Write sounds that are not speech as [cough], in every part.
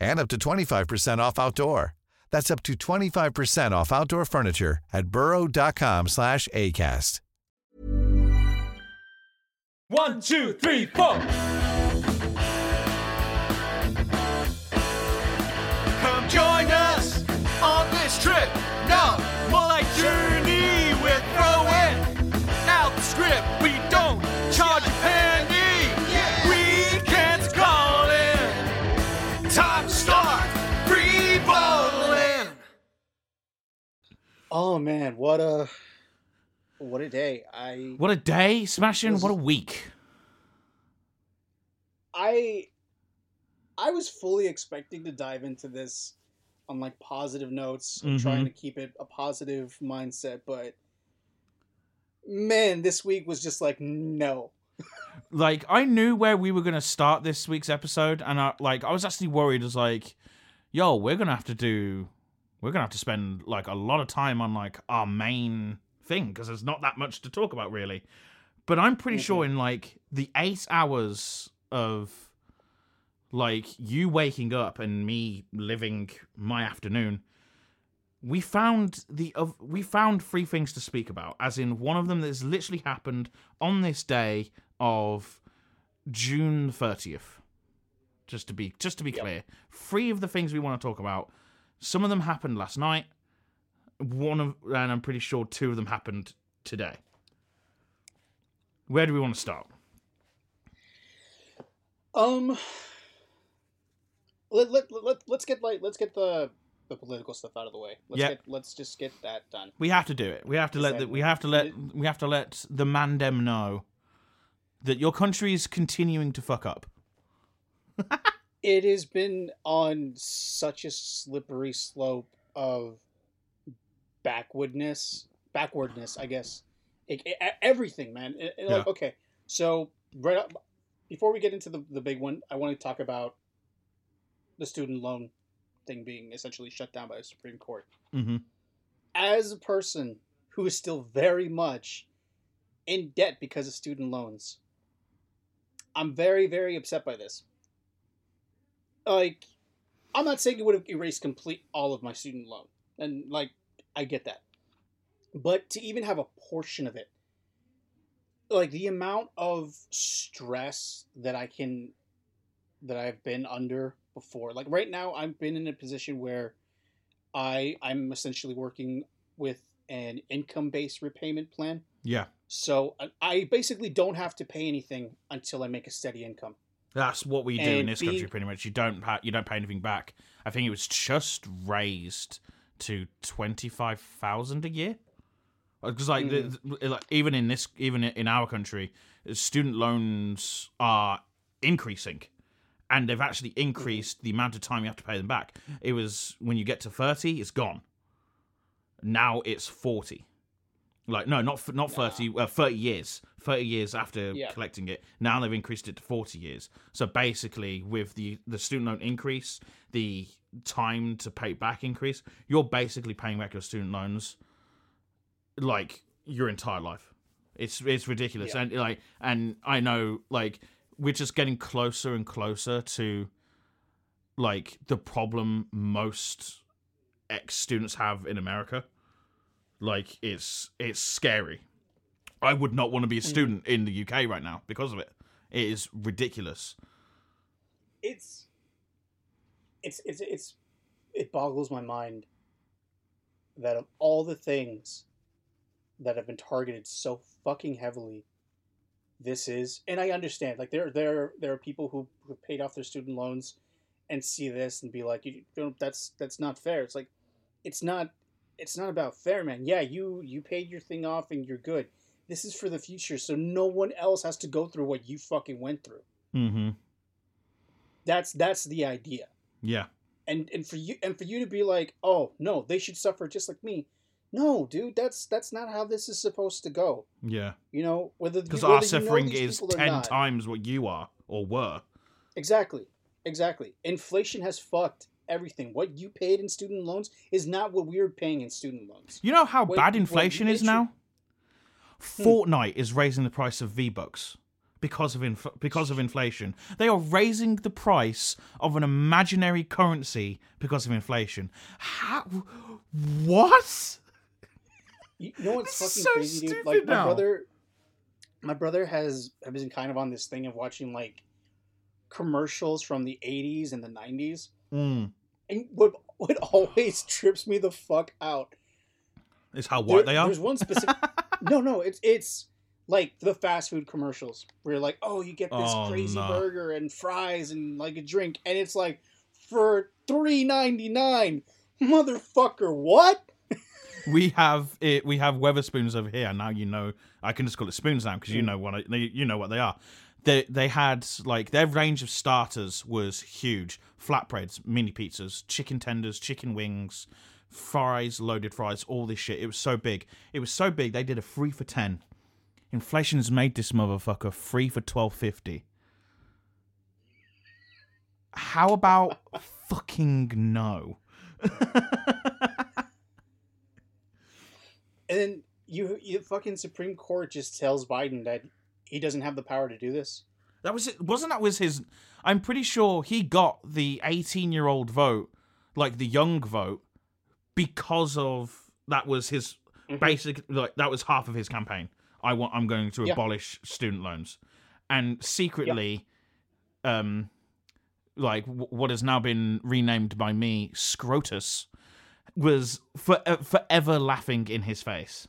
and up to 25% off outdoor. That's up to 25% off outdoor furniture at burrow.com slash ACAST. One, two, three, four. Come join us on this trip. No, more like journey. We're throwing out the script. Oh man, what a what a day. I What a day, smashing! Was- What a week! I I was fully expecting to dive into this on like positive notes, and mm-hmm. trying to keep it a positive mindset, but man, this week was just like no. [laughs] Like I knew where we were gonna start this week's episode, and I like I was actually worried. As like, yo, we're gonna have to do, we're gonna have to spend like a lot of time on like our main thing because there's not that much to talk about really. But I'm pretty sure in like the eight hours of like you waking up and me living my afternoon we found the of we found three things to speak about as in one of them that's literally happened on this day of june 30th just to be just to be clear. Three of the things we want to talk about some of them happened last night one of and i'm pretty sure two of them happened today where do we want to start Um let, let, let, let's get like let's get the the political stuff out of the way. Let's Yeah. get let's just get that done. We have to do it. We have to let the, we have to let we have to let the mandem know that your country is continuing to fuck up. [laughs] it has been on such a slippery slope of backwardness backwardness i guess it, it- everything man It- it, like, okay so right up before we get into the, the big one i want to talk about the student loan thing being essentially shut down by the supreme court Mm-hmm. as a person who is still very much in debt because of student loans, I'm very, very upset by this. Like, I'm not saying it would have erased complete all of my student loan, and like, I get that, but to even have a portion of it, like the amount of stress that I can, that I've been under before. Like right now, I've been in a position where I I'm essentially working with an income based repayment plan. Yeah, So I- I basically don't have to pay anything until I make a steady income. That's what we do in this being- country. Pretty much, you don't you don't pay anything back. I think it was just raised to twenty five thousand a year. Uh, because like, the- hmm. the- like even in this even in our country, uh, student loans are increasing. And they've actually increased the amount of time you have to pay them back. It was when you get to thirty, it's gone. Now it's forty. Like no, not not thirty. Uh, thirty years. Thirty years after Yeah. collecting it. Now they've increased it to forty years. So basically, with the the student loan increase, the time to pay back increase, you're basically paying back your student loans like your entire life. It's it's ridiculous, Yeah. and like, and I know like we're just getting closer and closer to like the problem most ex students have in America. Like it's it's scary. I would not want to be a mm. student in the UK right now because of it. It is ridiculous. it's it's it's it's it boggles my mind that of all the things that have been targeted so fucking heavily this is and i understand like there there there are people who who paid off their student loans and see this and be like you don't that's that's not fair it's like it's not it's not about fair man yeah you you paid your thing off and you're good this is for the future so no one else has to go through what you fucking went through Mm-hmm. that's that's the idea Yeah. and and for you and for you to be like oh no they should suffer just like me no dude that's that's not how this is supposed to go Yeah. you know whether Because our you know suffering is ten not. times what you are or were. exactly exactly inflation has fucked everything what you paid in student loans is not what we're paying in student loans You know how Wait, bad inflation is now? Hmm. Fortnite is raising the price of V-Bucks because of inf- because of inflation. They are raising the price of an imaginary currency because of inflation. How what? You know what's fucking so crazy, dude? stupid Like my now. brother, my brother has has been kind of on this thing of watching like commercials from the '80s and the '90s, Mm. and what what always [laughs] trips me the fuck out. Is how white there- they are. There's one specific. [laughs] no, no, it's it's like the fast food commercials where you're like, oh, you get this Oh, crazy no. burger and fries and like a drink, and it's like for three ninety nine, motherfucker. What? [laughs] we have it. We have Wetherspoons over here. Now you know. I can just call it spoons now because you Mm. know what I, you know what they are. They they had like their range of starters was huge: flatbreads, mini pizzas, chicken tenders, chicken wings, fries, loaded fries, all this shit. It was so big. It was so big. They did a free for ten. Inflation's made this motherfucker free for twelve fifty. How about [laughs] fucking no? And then you, you fucking Supreme Court just tells Biden that he doesn't have the power to do this. That was it. Wasn't that was his? I'm pretty sure he got the 18 year old vote, like the young vote, because of that was his Mhm. basic. Like that was half of his campaign. I want. I'm going to Yeah. abolish student loans, and secretly, um, like w- what has now been renamed by me, Scrotus, was for, uh, forever laughing in his face.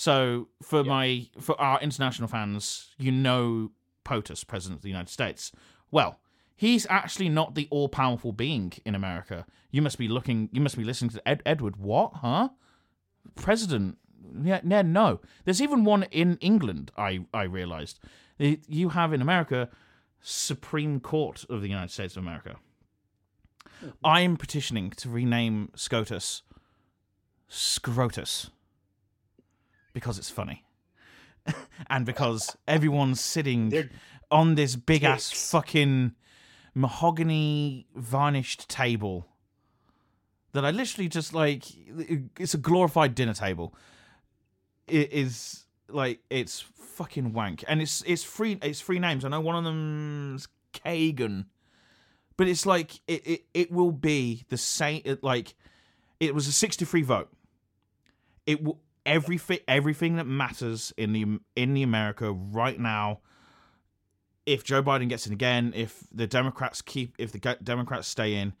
So for Yeah. my for our international fans, you know POTUS, President of the United States. Well, he's actually not the all powerful being in America. You must be looking you must be listening to Ed, Edward. What? Huh? President. Yeah, yeah, no. There's even one in England, I I realized. You have in America Supreme Court of the United States of America. Hmm. I am petitioning to rename SCOTUS Scrotus because it's funny. [laughs] and because everyone's sitting They're on this big ass fucking mahogany varnished table that I literally just like it's a glorified dinner table. It is like it's fucking wank. And it's it's free it's free names. I know one of them's Kagan. But it's like it, it, it will be the same it, like it was a 63 vote it will everything everything that matters in the in the America right now. If Joe Biden gets in again, if the Democrats keep, if the Democrats stay in,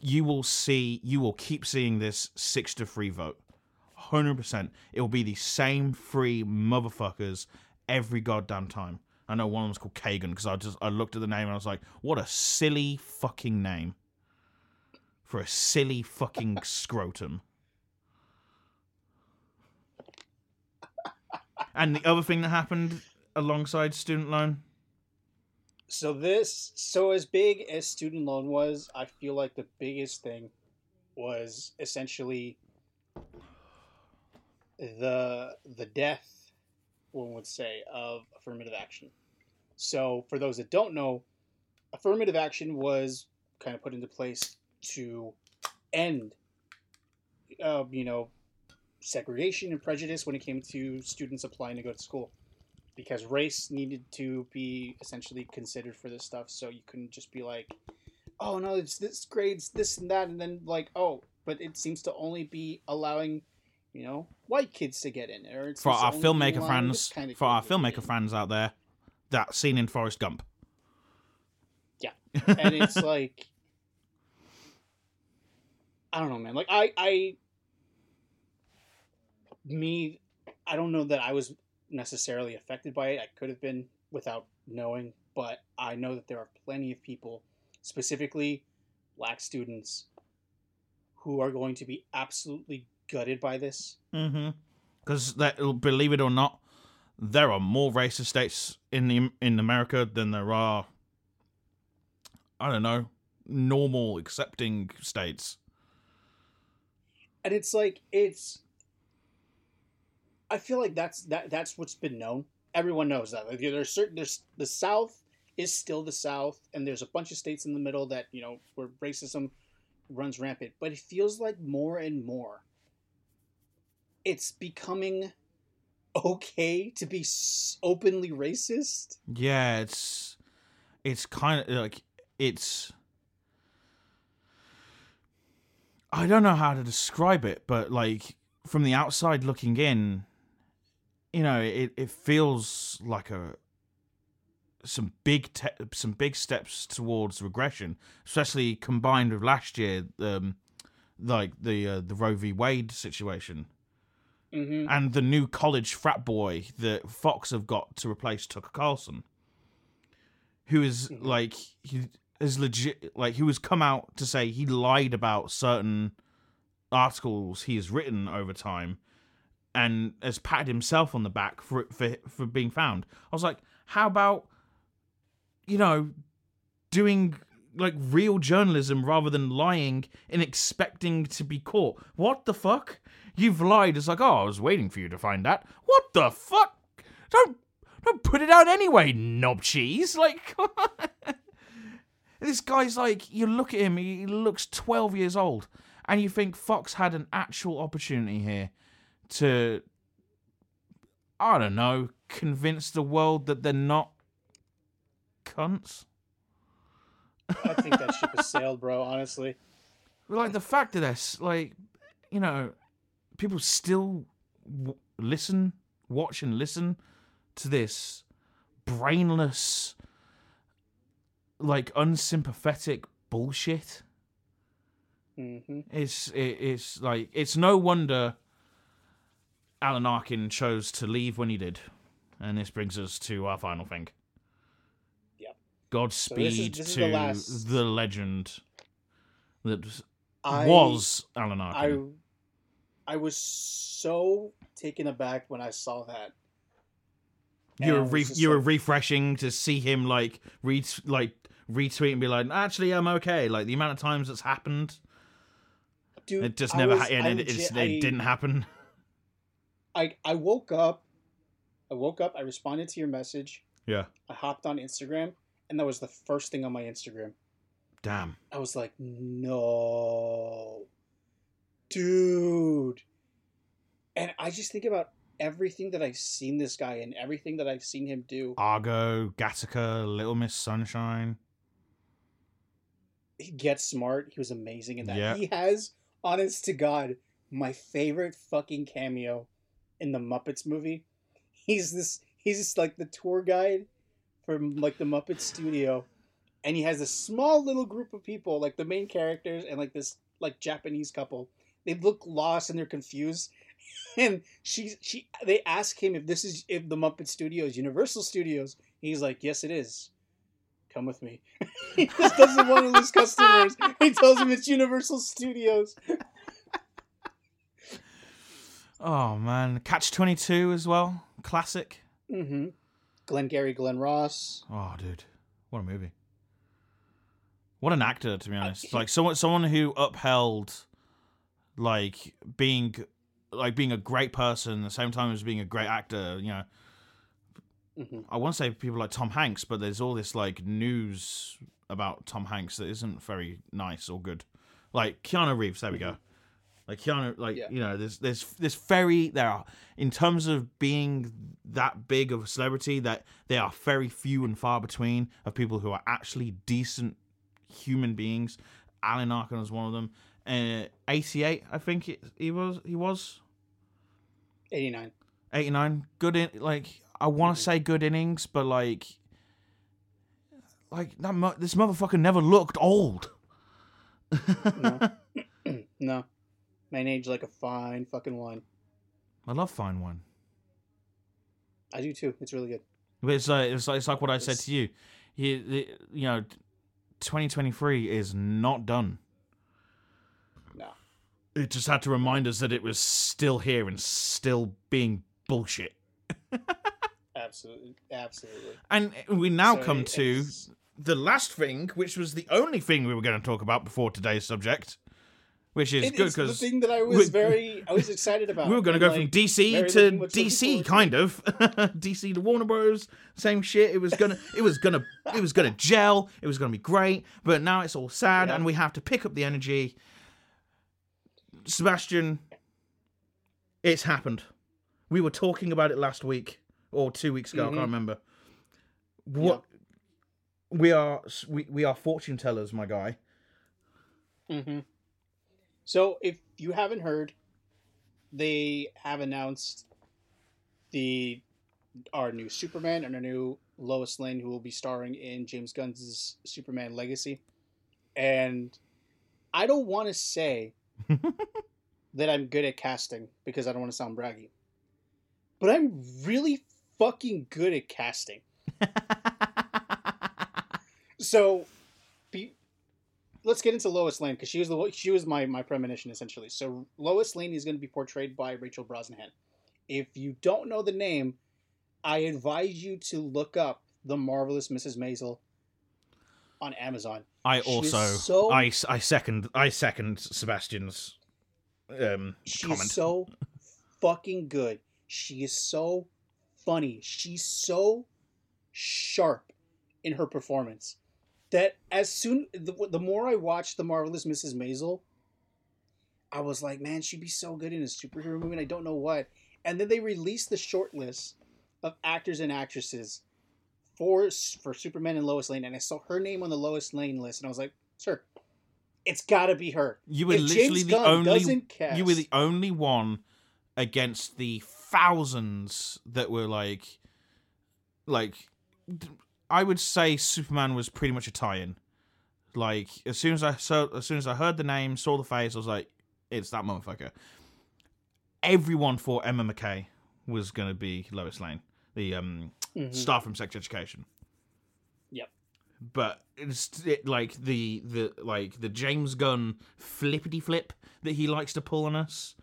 you will see, you will keep seeing this six to three vote, hundred percent. It will be the same three motherfuckers every goddamn time. I know one of them's called Kagan because I just I looked at the name and I was like, what a silly fucking name for a silly fucking scrotum. And the other thing that happened alongside student loan, So this, so as big as student loan was, I feel like the biggest thing was essentially the the death, one would say, of affirmative action. So for those that don't know, affirmative action was kind of put into place to end, uh, you know, segregation and prejudice when it came to students applying to go to school because race needed to be essentially considered for this stuff so you couldn't just be like oh no it's this grades this and that and then like oh but it seems to only be allowing you know white kids to get in or For our filmmaker fans, kind of for our kid to get filmmaker in. fans out there, that scene in Forrest Gump. Yeah. [laughs] and it's like I don't know, man. Like I I me I don't know that I was necessarily affected by it. I could have been without knowing, but I know that there are plenty of people, specifically black students, who are going to be absolutely gutted by this. Mm-hmm. Because believe it or not, there are more racist states in the in America than there are. I don't know, normal accepting states. and it's like it's i feel like that's that that's what's been known. Everyone knows that. Like there's certain there's the south is still the south and there's a bunch of states in the middle that you know where racism runs rampant. But it feels like more and more it's becoming okay to be openly racist. Yeah, it's it's kind of like it's. I don't know how to describe it, but like from the outside looking in, you know, it, it feels like a some big te- some big steps towards regression, especially combined with last year, um, like the uh, the Roe v Wade situation mm-hmm. and the new college frat boy that Fox have got to replace Tucker Carlson, who is Mhm. like he is legit like who has come out to say he lied about certain articles he has written over time and has patted himself on the back for for for being found. I was like, how about you know doing like real journalism rather than lying and expecting to be caught. What the fuck? You've lied. It's like, oh, I was waiting for you to find that. What the fuck? Don't don't put it out anyway, knob cheese. Like [laughs] this guy's like, you look at him, he looks twelve years old, and you think Fox had an actual opportunity here to I don't know, convince the world that they're not cunts. i think that ship has sailed bro honestly like the fact of this, like you know, people still w- listen, watch, and listen to this brainless, like unsympathetic bullshit. hmm It's it, it's like it's no wonder Alan Arkin chose to leave when he did, and this brings us to our final thing. Yep. Godspeed this is to the last- the legend that I, was Alan Arkin. I I was so taken aback when I saw that. you were re- you were like- refreshing to see him like read like retweet and be like, actually, I'm okay. Like the amount of times that's happened, Dude, it just never was- ha- it, legit- I- it didn't happen. I I woke up. I woke up. I responded to your message. Yeah. I hopped on Instagram, and that was the first thing on my Instagram. Damn. I was like, no, dude. And I just think about everything that I've seen this guy and everything that I've seen him do. Argo, Gattaca, Little Miss Sunshine. He gets smart. He was amazing in that. Yeah. He has, honest to God, my favorite fucking cameo in the Muppets movie. [laughs] He's this. He's just like the tour guide from like the Muppet Studio, and he has a small little group of people, like the main characters and like this like Japanese couple. They look lost and they're confused. [laughs] And she she they ask him if this is if the Muppet Studios is Universal Studios. He's like, yes, it is. Come with me. [laughs] he just doesn't want to lose customers. He tells him it's Universal Studios. Oh man, Catch Twenty Two as well, classic. Mm-hmm. Glenn Gary, Glen Ross. Oh, dude, what a movie! What an actor, to be honest. Like someone, someone who upheld, like being, like being a great person at the same time as being a great actor. You know, Mhm. I want to say people like Tom Hanks, but there's all this like news about Tom Hanks that isn't very nice or good. Like Keanu Reeves, there we go. Like Keanu, like Yeah. you know, there's there's there's very there are in terms of being that big of a celebrity that there are very few and far between of people who are actually decent human beings. Alan Arkin was one of them. Uh, 88, I think it, he was. He was 89. 89 good in like i want to say good innings but like like that mo- this motherfucker never looked old [laughs] No. [clears throat] no. Man aged like a fine fucking wine. i love fine wine I do too. It's really good. but it's like it's like, it's like what i said to you you, the- you know 2023 is not done No. it just had to remind us that it was still here and still being bullshit [laughs] Absolutely. Absolutely. and we now So come to it's- the last thing which was the only thing we were going to talk about before today's subject which is It good is the because thing that I was very, I was excited about. [laughs] we were going to go from DC to looking- much looking DC, to kind of [laughs] DC to Warner Bros. Same shit. It was gonna, it was gonna, it was gonna gel. It was gonna be great. But now it's all sad, Yeah. and we have to pick up the energy. Sebastian, it's happened. We were talking about it last week or two weeks ago. I Mhm. can't remember. What we are, we, we are fortune tellers, my guy. hmm So, if you haven't heard, they have announced the our new Superman and our new Lois Lane, who will be starring in James Gunn's Superman Legacy. And I don't want to say [laughs] that I'm good at casting because I don't want to sound braggy, but I'm really fucking good at casting. [laughs] so, let's get into Lois Lane because she was the she was my my premonition essentially. So Lois Lane is going to be portrayed by Rachel Brosnahan. If you don't know the name, I advise you to look up the marvelous Mrs. Maisel on Amazon. I She also, so- I, I second, I second Sebastian's um, She's comment. so fucking good. She is so funny. She's so sharp in her performance that as soon the, the more I watched the marvelous Mrs. Maisel, I was like, man, she'd be so good in a superhero movie. And I don't know what. And then they released the short list of actors and actresses for for Superman and Lois Lane, and I saw her name on the Lois Lane list, and I was like, sure, it's got to be her. You were If literally James the Gunn only. cast, You were the only one against the thousands that were like, like, I would say Superman was pretty much a tie-in. Like as soon as I saw, as soon as I heard the name, saw the face, I was like, it's that motherfucker. Everyone thought Emma Mackey was gonna be Lois Lane, the um Mhm. star from Sex Education. Yep. But it's it, like the the like the James Gunn flippity flip that he likes to pull on us.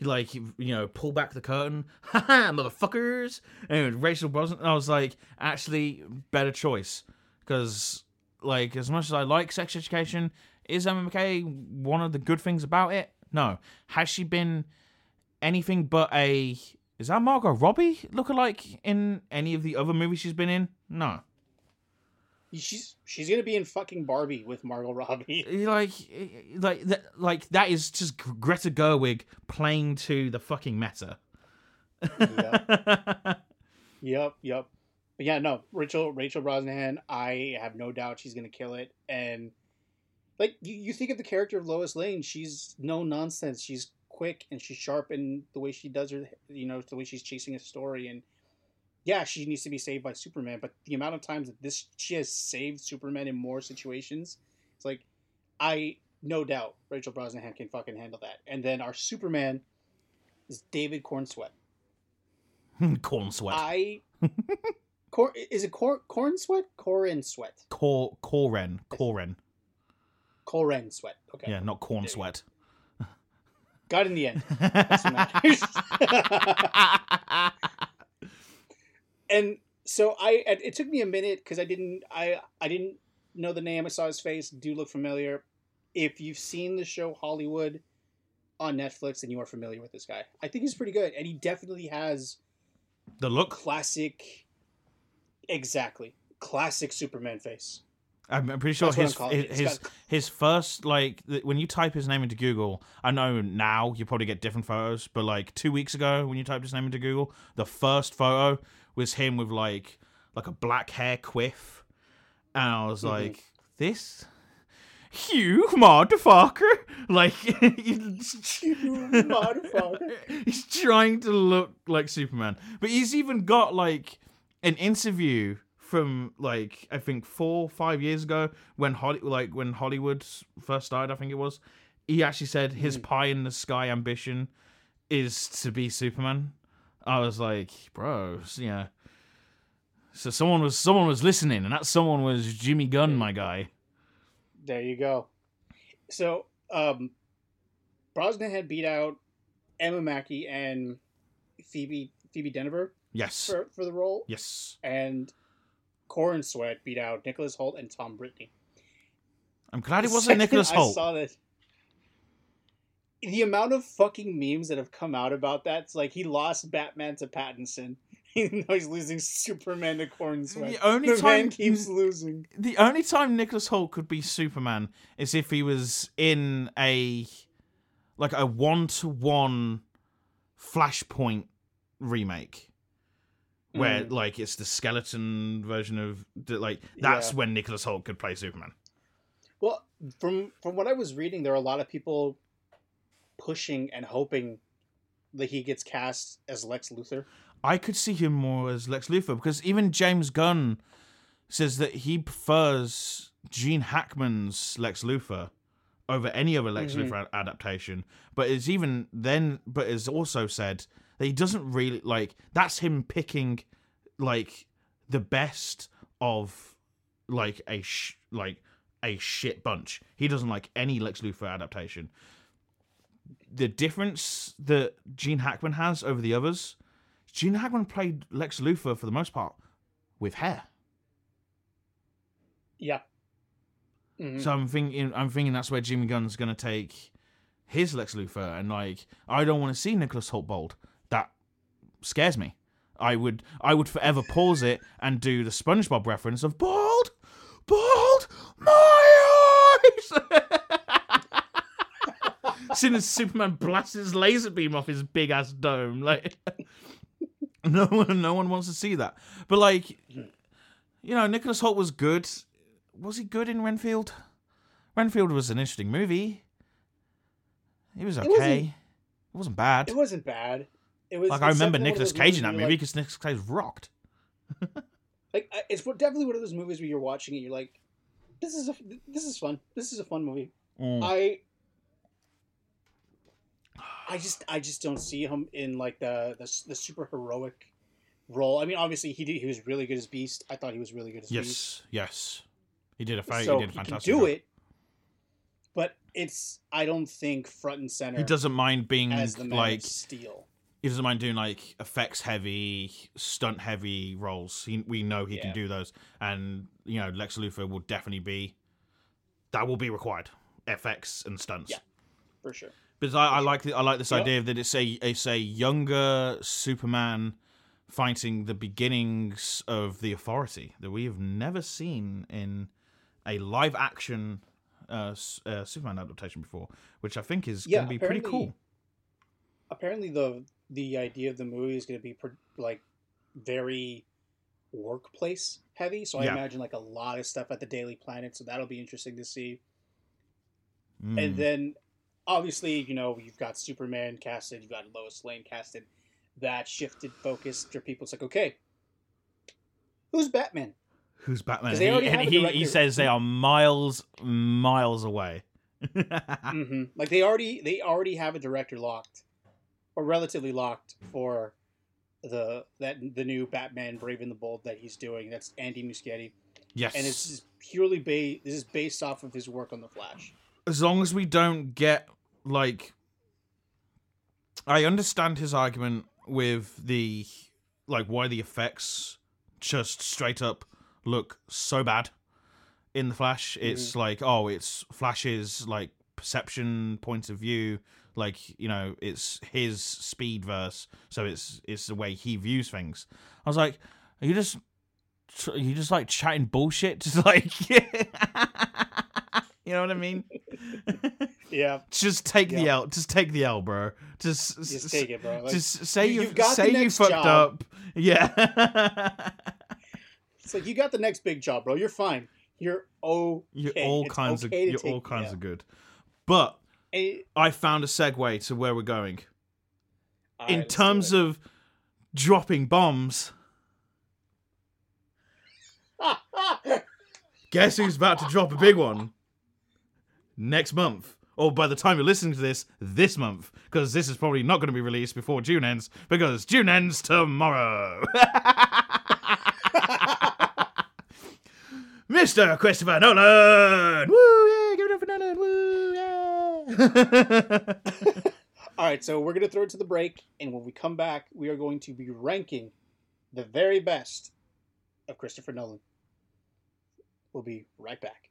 Like you know pull back the curtain, [laughs] haha, motherfuckers. And Rachel Brosnahan, I was like, actually, better choice because like as much as I like Sex Education, is Emma Mackey one of the good things about it? No. Has she been anything but a is that Margot Robbie lookalike in any of the other movies she's been in? No. She's she's gonna be in fucking Barbie with Margot Robbie. [laughs] Like, like that, like that is just Greta Gerwig playing to the fucking meta. yep, yep, yep. But yeah, no, Rachel Rachel Brosnahan. I have no doubt she's gonna kill it. And like you, you think of the character of Lois Lane, she's no nonsense. She's quick and she's sharp in the way she does her. You know, the way she's chasing a story. And yeah, she needs to be saved by Superman. But the amount of times that this she has saved Superman in more situations, it's like I no doubt Rachel Brosnahan can fucking handle that. And then our Superman is David Cornsweat. [laughs] Corn sweat. I [laughs] Cor is it Cor Corn Sweat? Corenswet. Cor. Coren. Corenswet. Okay. Yeah, not corn sweat. Got in the end. [laughs] That's what matters. And so I it took me a minute because I didn't I I didn't know the name. I saw his face. Do look familiar. If you've seen the show Hollywood on Netflix, then you are familiar with this guy. I think he's pretty good, and he definitely has the look. classic. Exactly, classic Superman face. I'm, pretty sure That's his I'm calling it. his his, got- his first like th- when you type his name into Google. I know now you probably get different photos, but like two weeks ago when you typed his name into Google, the first photo was him with like like a black hair quiff, and I was Mm-hmm. like, this. You motherfucker! [laughs] Like he's, motherfucker. [laughs] he's trying to look like Superman, but he's even got like an interview from like I think four five years ago when Holly like when Hollywood first started. I think it was. He actually said his pie in the sky ambition is to be Superman. I was like, bro, yeah. So someone was someone was listening, and that someone was Jimmy Gunn, my guy. There you go. So, um, Brosnahan beat out Emma Mackey and Phoebe Phoebe Dynevor Yes, for, for the role, yes. and Corenswet beat out Nicholas Hoult and Tom Brittney. I'm glad it wasn't Nicholas Hoult. I saw that. The amount of fucking memes that have come out about that, it's like he lost Batman to Pattinson. [laughs] now he's losing Superman to Cornsweat. The only the time- keeps losing. the only time Nicholas Hoult could be Superman is if he was in a like a one to one Flashpoint remake. Where Mm. like it's the skeleton version of the, like that's Yeah. when Nicholas Hoult could play Superman. Well, from from what I was reading, there are a lot of people pushing and hoping that he gets cast as Lex Luthor. I could see him more as Lex Luthor because even James Gunn says that he prefers Gene Hackman's Lex Luthor over any other Lex Mhm. Luthor adaptation. But it's even then, but it's also said that he doesn't really like. That's him picking like the best of like a sh- like a shit bunch. He doesn't like any Lex Luthor adaptation. The difference that Gene Hackman has over the others Gene Hackman played Lex Luthor for the most part with hair. Yeah. Mhm. So I'm thinking, I'm thinking that's where Jimmy Gunn's gonna take his Lex Luthor, and like, I don't want to see Nicholas Hoult bald. That scares me. I would, I would forever pause it and do the SpongeBob reference of bald, bald, my eyes. as soon as Superman blasts his laser beam off his big ass dome, like [laughs] no one, no one wants to see that. But like, you know, Nicholas Hoult was good. Was he good in Renfield? Renfield was an interesting movie. He was okay. wasn't- It wasn't, bad. It wasn't bad. It was like I remember Nicolas Cage in that movie because Nicolas Cage rocked. [laughs] Like, like it's definitely one of those movies where you're watching it, you're like, this is a this is fun. This is a fun movie. Mm. I I just I just don't see him in like the the, the super heroic role. I mean, obviously he did, he was really good as Beast. I thought he was really good as Beast. Yes, yes, he did a fa- so he did he can do job. it. But it's I don't think front and center He doesn't mind being as the Man like Steel. he doesn't mind doing like effects heavy, stunt heavy roles. He, we know he can do those, and you know Lex Luthor will definitely be that will be required. FX and stunts. Yeah. For sure. Because I, I like the, I like this Yep. idea that it's a it's a younger Superman fighting the beginnings of the Authority that we have never seen in a live action uh, uh, Superman adaptation before, which I think is Yeah, going to be pretty cool. apparently the the idea of the movie is going to be pr- like very workplace heavy so i Yeah. imagine like a lot of stuff at the daily planet so that'll be interesting to see Mm. and then obviously you know you've got superman casted you've got lois lane casted that shifted focus for people it's like okay who's batman Who's Batman? He- and he, he says they are miles miles away. [laughs] hmm like they already they already have a director locked or relatively locked for the that the new batman brave and the bold that he's doing that's andy muschietti yes, and it's purely based. This is based off of his work on the Flash. as long as we don't get like I understand his argument with the like why the effects just straight up look so bad in the Flash. Mm-hmm. It's like oh, it's Flash's like perception point of view. Like you know, it's his speed verse, so it's it's the way he views things. I was like, are you just you just like chatting bullshit, [laughs] just like [laughs] you know what I mean. [laughs] Yeah. Just take the L. Just take the L, bro. Just Just take it, bro. Like, just say you- you, you've got the say you fucked job. up. Yeah. [laughs] It's like you got the next big job, bro. You're fine. You're okay. you're all It's kinds okay of you're all kinds of good. But Eh, I found a segue to where we're going. In right, do terms of dropping bombs, [laughs] guess who's about to drop a big one? Next month. Or by the time you're listening to this, this month. Because this is probably not going to be released before June ends, because June ends tomorrow. [laughs] Mr. Christopher Nolan! Woo, yeah, give it up for Nolan! Woo, yeah! [laughs] All right, so we're gonna throw it to the break, and when we come back, we are going to be ranking the very best of Christopher Nolan. We'll be right back.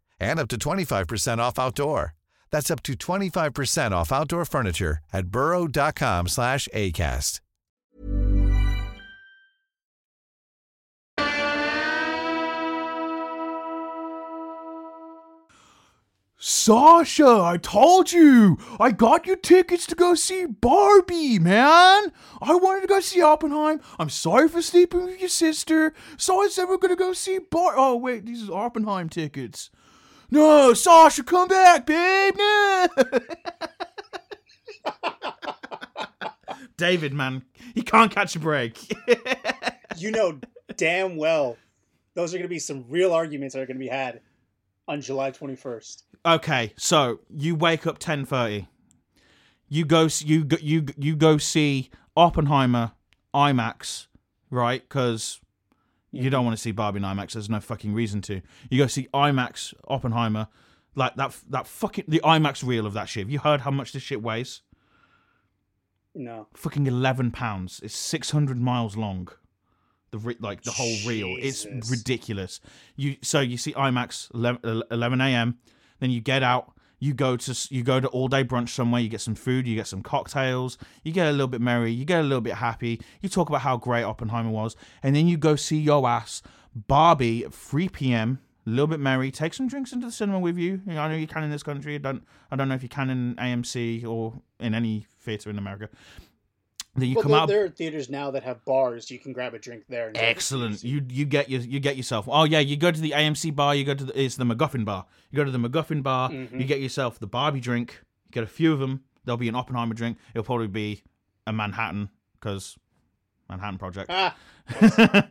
and up to 25% off outdoor. That's up to 25% off outdoor furniture at burrow.com slash ACAST. Sasha, I told you! I got you tickets to go see Barbie, man! I wanted to go see Oppenheim. I'm sorry for sleeping with your sister. So I said we're gonna go see Bar. Oh, wait, these are Oppenheim tickets. No, Sasha, come back, babe! No! [laughs] David, man, he can't catch a break. [laughs] You know damn well those are gonna be some real arguments that are gonna be had on July 21st. okay, so you wake up ten thirty. You go, you go, you you go see Oppenheimer IMAX, right? Because you don't want to see Barbie in IMAX. There's no fucking reason to. You go see IMAX Oppenheimer, like that that fucking the IMAX reel of that shit. Have you heard how much this shit weighs? No. Fucking eleven pounds. It's six hundred miles long. The re- like the whole reel. It's ridiculous. You so you see IMAX 11, 11 a.m. Then you get out. You go to you go to all day brunch somewhere. You get some food. You get some cocktails. You get a little bit merry. You get a little bit happy. You talk about how great Oppenheimer was, and then you go see your ass Barbie at 3 p.m. A little bit merry. Take some drinks into the cinema with you. I know you can in this country. I don't. I don't know if you can in AMC or in any theater in America. Then you well, come there, out. there are theaters now that have bars. You can grab a drink there. Excellent. You you get your you get yourself. Oh yeah, you go to the AMC bar. You go to the it's the MacGuffin bar. You go to the MacGuffin bar. Mm-hmm. You get yourself the Barbie drink. You get a few of them. There'll be an Oppenheimer drink. It'll probably be a Manhattan because Manhattan Project. Ah,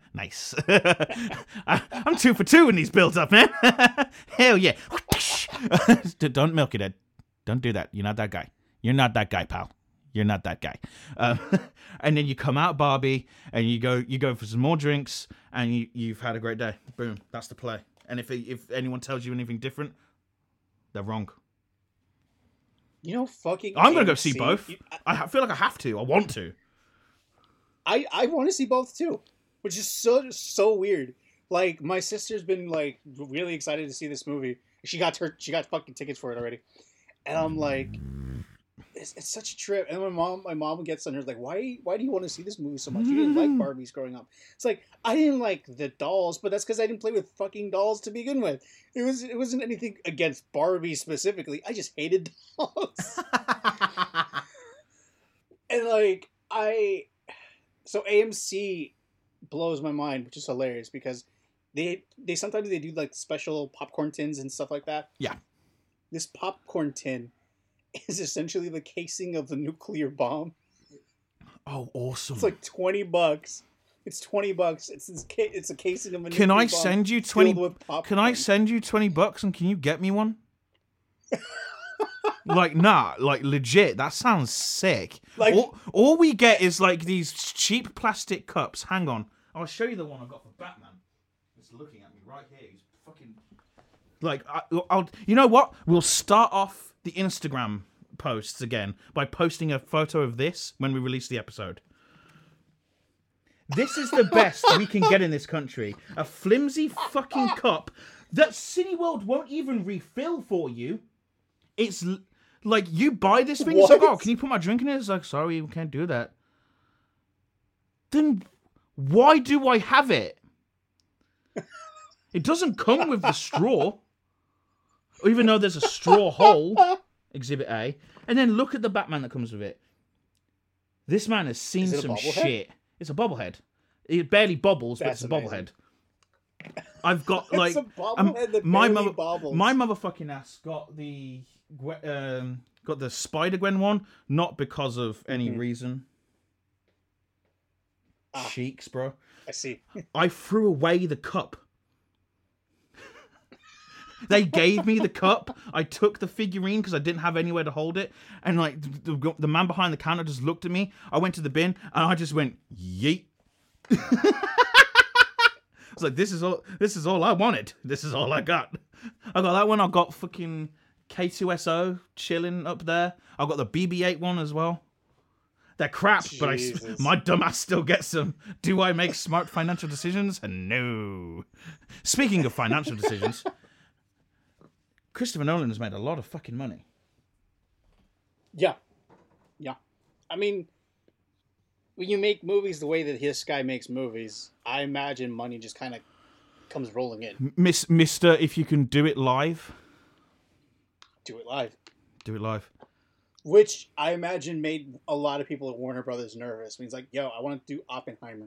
[laughs] nice. [laughs] I, I'm two for two in these builds up, man. [laughs] Hell yeah. Don't milk it, Ed. Don't do that. You're not that guy. You're not that guy, pal. You're not that guy. Um, [laughs] and then you come out, Barbie, and you go you go for some more drinks, and you, you've had a great day. Boom. That's the play. And if if anyone tells you anything different, they're wrong. you know, fucking. I'm gonna go see AMC both. you- I ha- feel like I have to. I want to. I I want to see both too, which is so so weird. Like my sister's been like really excited to see this movie. She got her she got fucking tickets for it already, and I'm like, it's, it's such a trip. And my mom my mom gets on her like, why why do you want to see this movie so much? You didn't like mm-hmm. Barbies growing up. It's like I didn't like the dolls, but that's because I didn't play with fucking dolls to begin with. It was it wasn't anything against Barbie specifically. I just hated dolls. [laughs] and like I so AMC blows my mind, which is hilarious because they they sometimes they do like special popcorn tins and stuff like that. Yeah. This popcorn tin is essentially the casing of the nuclear bomb. Oh, awesome! It's like twenty bucks. It's twenty bucks. It's this ca- it's a casing of a. Can nuclear I bomb send you twenty? Can I send you twenty bucks and can you get me one? like nah, like legit. That sounds sick. Like- all, all we get is like these cheap plastic cups. Hang on, I'll show you the one I got for Batman. It's looking at me right here. He's fucking like I, I'll. You know what? We'll start off the Instagram posts again by posting a photo of this when we release the episode. This is the best we can get in this country. A flimsy fucking cup that Cineworld won't even refill for you. It's l- like you buy this thing, it's like, oh, can you put my drink in it? It's like, sorry, we can't do that. Then why do I have it? It doesn't come with the straw. Even though there's a straw [laughs] hole, exhibit A. And then look at the Batman that comes with it. This man has seen Is it a some bobblehead? shit. It's a bobblehead. It barely bobbles, but That's it's a bobblehead. I've got [laughs] It's like a bobblehead um, that my barely mother, bobbles. my motherfucking ass got the Gwe- um, got the Spider Gwen one, not because of any Mm-hmm. reason. Ah. Cheeks, bro. I see. I threw away the cup. They gave me the cup. I took the figurine because I didn't have anywhere to hold it, and like the, the, the man behind the counter just looked at me. I went to the bin and I just went yeet. [laughs] I was like this is all. This is all I wanted. This is all I got. I got that one. I got fucking K2SO chilling up there. I got the BB-8 one as well. They're crap, but I, Jesus. my dumbass still gets them. Do I make smart financial decisions? No. Speaking of financial decisions, Christopher Nolan has made a lot of fucking money. Yeah, yeah. I mean, when you make movies the way that this guy makes movies, I imagine money just kind of comes rolling in. Miss Mister, if you can do it live, Do it live, do it live. which I imagine made a lot of people at Warner Brothers nervous. When he's like, "Yo, I want to do Oppenheimer.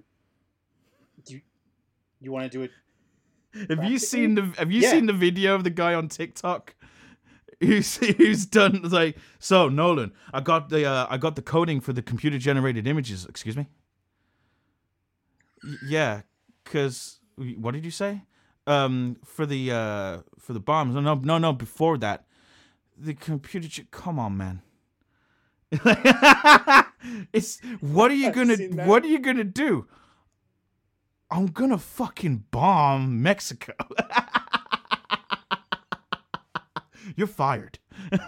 Do you, you want to do it?" Have you seen the Have you Yeah. seen the video of the guy on TikTok [laughs] who's who's done like so Nolan? I got the uh, I got the coding for the computer generated images. Excuse me. Yeah, because what did you say? Um, for the uh for the bombs. No, no, no, no. Before that, the computer. Ge- Come on, man. [laughs] it's what are you I've gonna what are you gonna do? I'm gonna fucking bomb Mexico. [laughs] You're fired. [laughs]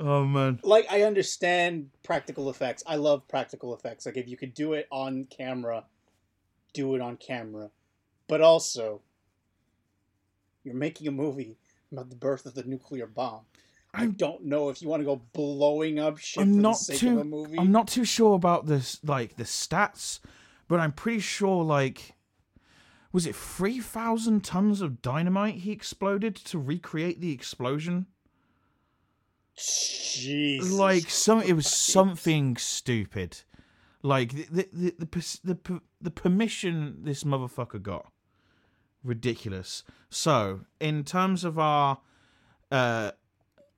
oh man. Like, I understand practical effects. I love practical effects. Like, if you could do it on camera, do it on camera. But also, you're making a movie about the birth of the nuclear bomb. I don't know if you want to go blowing up shit I'm not too of a movie. I'm not too sure about this like the stats, but I'm pretty sure like was it 3000 tons of dynamite he exploded to recreate the explosion? Jesus. like some it was something stupid like the the the, the, the, the permission this motherfucker got ridiculous so in terms of our uh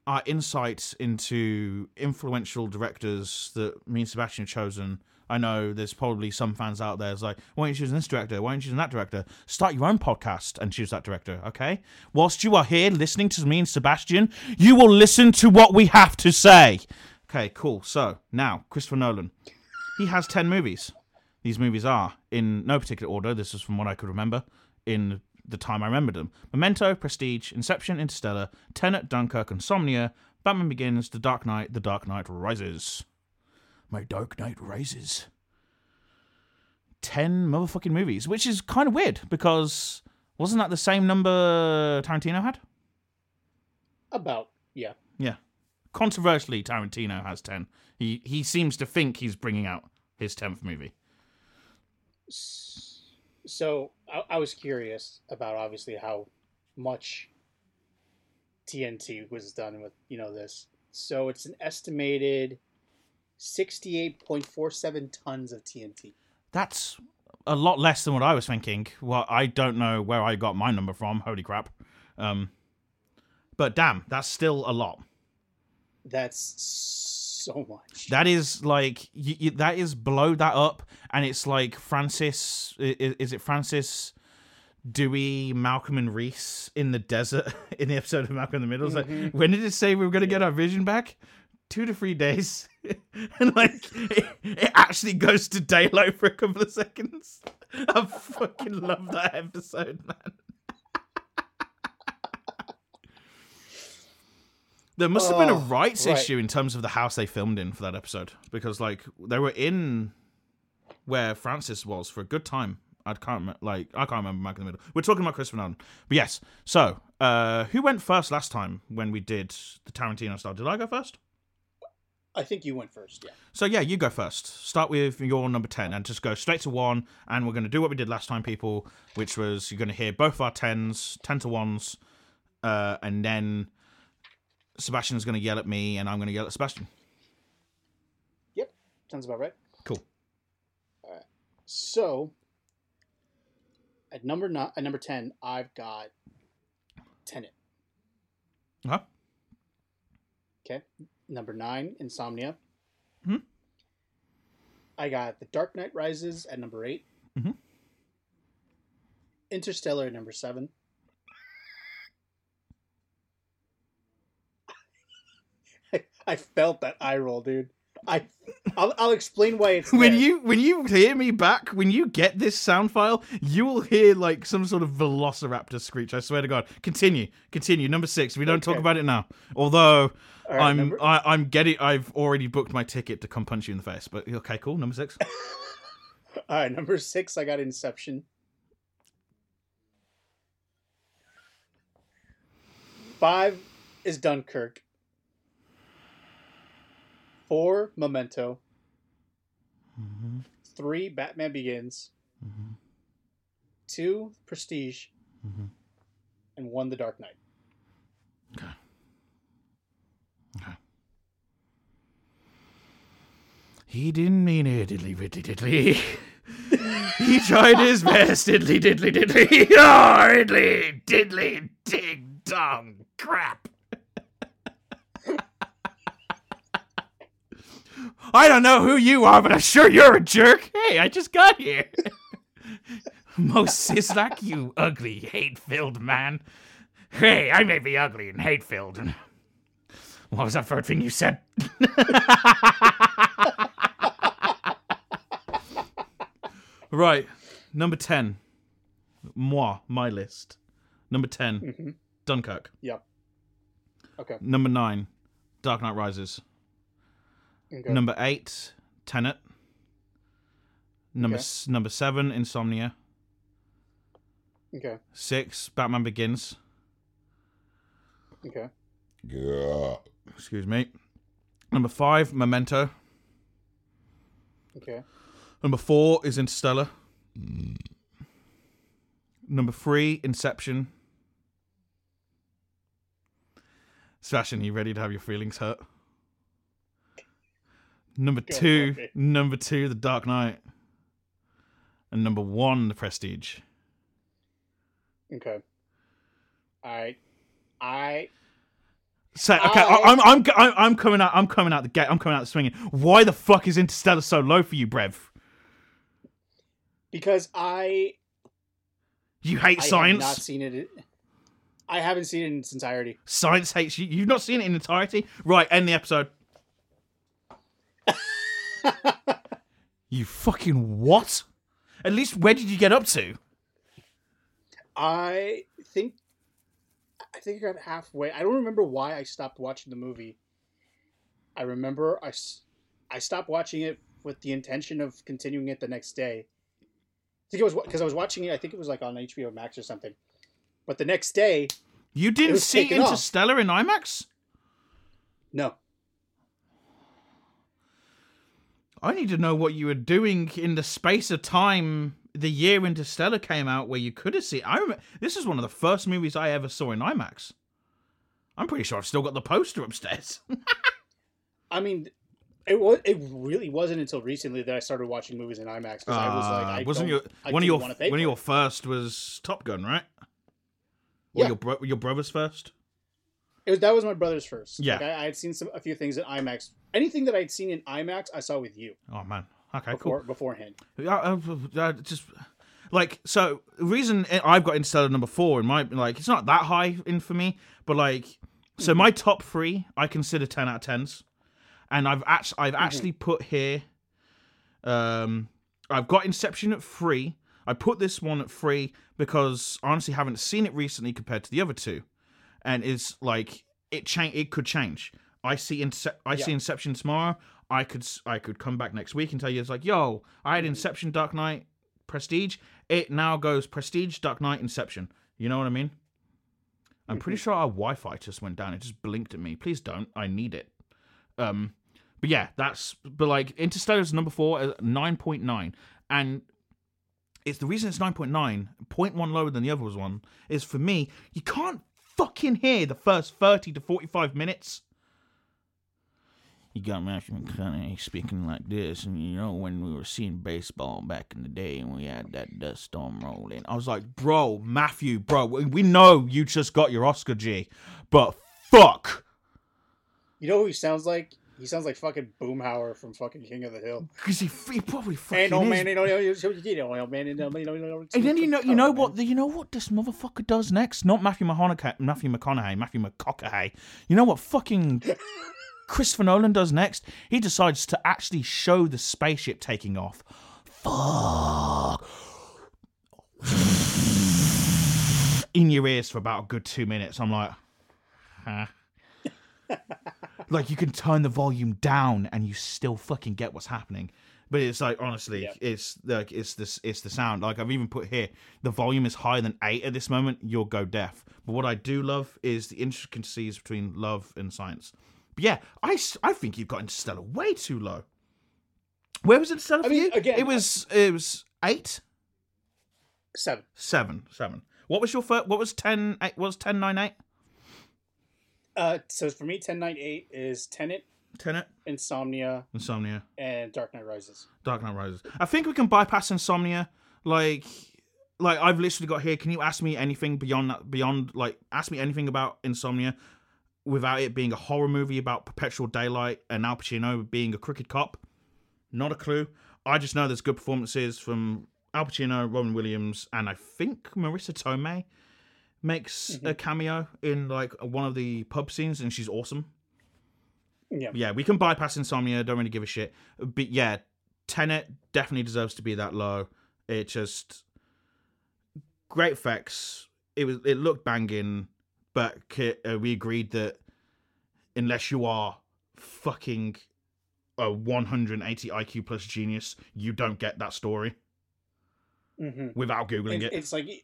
our insights into influential directors that me and Sebastian have chosen. I know there's probably some fans out there that's like, why aren't you choosing this director? Why aren't you choosing that director? Start your own podcast and choose that director, okay? Whilst you are here listening to me and Sebastian, you will listen to what we have to say. Okay, cool. So now, Christopher Nolan. He has 10 movies. These movies are, in no particular order, this is from what I could remember, in the time I remembered them Memento, Prestige, Inception, Interstellar, Tenet, Dunkirk, Insomnia, Batman Begins, The Dark Knight, The Dark Knight Rises. My Dark Knight Rises. 10 motherfucking movies, which is kind of weird because wasn't that the same number Tarantino had? About, yeah. Yeah. Controversially, Tarantino has 10. He, he seems to think he's bringing out his 10th movie. So I, I was curious about obviously how much TNT was done with you know this. So it's an estimated sixty-eight point four seven tons of TNT. That's a lot less than what I was thinking. Well, I don't know where I got my number from. Holy crap. Um, but damn, that's still a lot. That's so much. That is like you, you, that is blow that up, and it's like Francis. Is, is it Francis? Dewey, Malcolm, and Reese in the desert [laughs] in the episode of Malcolm in the Middle. It's like, mm-hmm. when did it say we were going to get our vision back? Two to three days, [laughs] and like it, it actually goes to daylight for a couple of seconds. [laughs] I fucking love that episode, man. There must have been a Oh, rights right. issue in terms of the house they filmed in for that episode because, like, they were in where Francis was for a good time. I can't remember, like I can't remember Malcolm in the Middle. We're talking about Christopher Nolan, but yes. So, uh, who went first last time when we did the Tarantino style? Did I go first? I think you went first. Yeah. So yeah, you go first. Start with your number ten and just go straight to one. And we're going to do what we did last time, people, which was you're going to hear both our tens, ten to ones, uh, and then Sebastian's going to yell at me, and I'm going to yell at Sebastian. Yep. Sounds about right. Cool. All right. So at number nine, at number ten, I've got Tenet. Huh? Okay. Number nine, Insomnia. Hmm. I got The Dark Knight Rises at number 8 Mhm. Interstellar at number seven. I, felt that eye roll, dude. I, I'll, I'll explain why it's when there. you when you hear me back, when you get this sound file, you will hear like some sort of velociraptor screech. I swear to God. Continue, continue. Number six. We don't talk about it now. Although right, I'm number- I, I'm getting. I've already booked my ticket to come punch you in the face. But okay, cool. Number six. [laughs] All right, number six, I got Inception. Five is Dunkirk. Four, Memento. Mm-hmm. Three, Batman Begins. Mm-hmm. Two, Prestige. Mm-hmm. And one, The Dark Knight. Okay. Okay. He didn't mean it, diddly diddly diddly. he tried his best, diddly diddly diddly. Oh, [laughs] diddly diddly ding dong crap. I don't know who you are, but I'm sure you're a jerk. Hey, I just got here. [laughs] Most is like you, ugly, hate-filled man. Hey, I may be ugly and hate-filled. and- What was that third thing you said? [laughs] right, number ten. Moi, my list. Number 10 Mhm. Dunkirk. Yep. Okay. Number nine, Dark Knight Rises. Okay. Number eight, Tenet. Number Okay. s- number seven, Insomnia. Okay. Six, Batman Begins. Okay. Yeah. Excuse me. Number five, Memento. Okay. Number four is Interstellar. Number three, Inception. Sebastian, you ready to have your feelings hurt? Number Go two, number two, The Dark Knight. And number one, The Prestige. Okay. All right. I So okay, I, I'm I'm I'm I'm coming out. I'm coming out the gate. I'm coming out swinging. Why the fuck is Interstellar so low for you, Brev? because I You hate I haven't seen it. I haven't seen it in its entirety. Science hates you. You've not seen it in entirety. Right, end the episode. You fucking what? At least where did you get up to? I think I think I got halfway. I don't remember why I stopped watching the movie. I remember I, I stopped watching it with the intention of continuing it the next day. I think it was because I was watching it. I think it was like on HBO Max or something. But the next day, You didn't see taken off. Interstellar in IMAX? no, I need to know what you were doing in the space of time the year Interstellar came out where you could have seen. I remember, this is one of the first movies I ever saw in IMAX. I'm pretty sure I've still got the poster upstairs. [laughs] I mean, It was. It really wasn't until recently that I started watching movies in IMAX because I was like, Uh, I wasn't don't- your I one of your one of your first was Top Gun, right? Or Yeah. your bro- your brother's first? It was, that was my brother's first. Yeah. like, I, I had seen some a few things in IMAX. Anything that I'd seen in IMAX, I saw with you Oh man. Okay, before cool. beforehand. Yeah, uh, uh, just like so. The reason I've got Interstellar number four in my like it's not that high in for me, but like so my top three I consider ten out of tens, and I've actually I've actually put here. Um, I've got Inception at three. I put this one at three because I honestly haven't seen it recently compared to the other two, and it's like it change. It could change. I see Ince- I see Inception tomorrow. I could I could come back next week and tell you it's like, yo, I had. Inception, Dark Knight, Prestige. It now goes Prestige, Dark Knight, Inception. You know what I mean? I'm Mm-hmm. pretty sure our Wi-Fi just went down. It just blinked at me. Please don't. I need it. Um, but yeah, that's but like Interstellar is number four, at nine point nine, and it's the reason it's 9.9, 0.1 lower than the other was one, is for me, you can't fucking hear the first 30 to 45 minutes. You got Matthew McConaughey speaking like this, and you know when we were seeing baseball back in the day and we had that dust storm rolling, I was like, bro, Matthew, bro, we know you just got your Oscar G, but fuck. You know who he sounds like? He sounds like fucking Boomhauer from fucking King of the Hill. Because he, he probably fucking Ain't no is. man, ain't no, you know, you know, man, ain't no, you know, you know, And then you know, you know man. what, you know what this motherfucker does next? Not Matthew McConaughey, Matthew McConaughey, Matthew McConaughey. You know what fucking [laughs] Christopher Nolan does next? He decides to actually show the spaceship taking off. Fuck. In your ears for about a good two minutes. I'm like, huh? [laughs] like you can turn the volume down and you still fucking get what's happening. But it's like honestly, Yeah. it's like it's this it's the sound. Like I've even put here, the volume is higher than eight at this moment. You'll go deaf. But what I do love is the intricacies between love and science. But yeah, I think you've got Interstellar way too low. Where was Interstellar for mean, you? again, it was it was eight, Seven. seven, seven. What was your first? What was ten? Eight, what was ten nine eight? Uh, so for me, ten nine eight is Tenet, Tenet, Insomnia, Insomnia. and Dark Knight Rises. Dark Knight Rises. I think we can bypass Insomnia. Like, like I've literally got here. Can you ask me anything beyond that? Beyond like, ask me anything about Insomnia without it being a horror movie about perpetual daylight and Al Pacino being a crooked cop. Not a clue. I just know there's good performances from Al Pacino, Robin Williams, and I think Marisa Tomei makes a mm-hmm. cameo in like one of the pub scenes, and she's awesome Yeah. yeah, we can bypass insomnia. Don't really give a shit. But yeah, Tenet definitely deserves to be that low. It just great effects. It was it looked banging, but uh, we agreed that unless you are fucking a 180 IQ plus genius, you don't get that story Mm-hmm. without googling And it. it's like, it,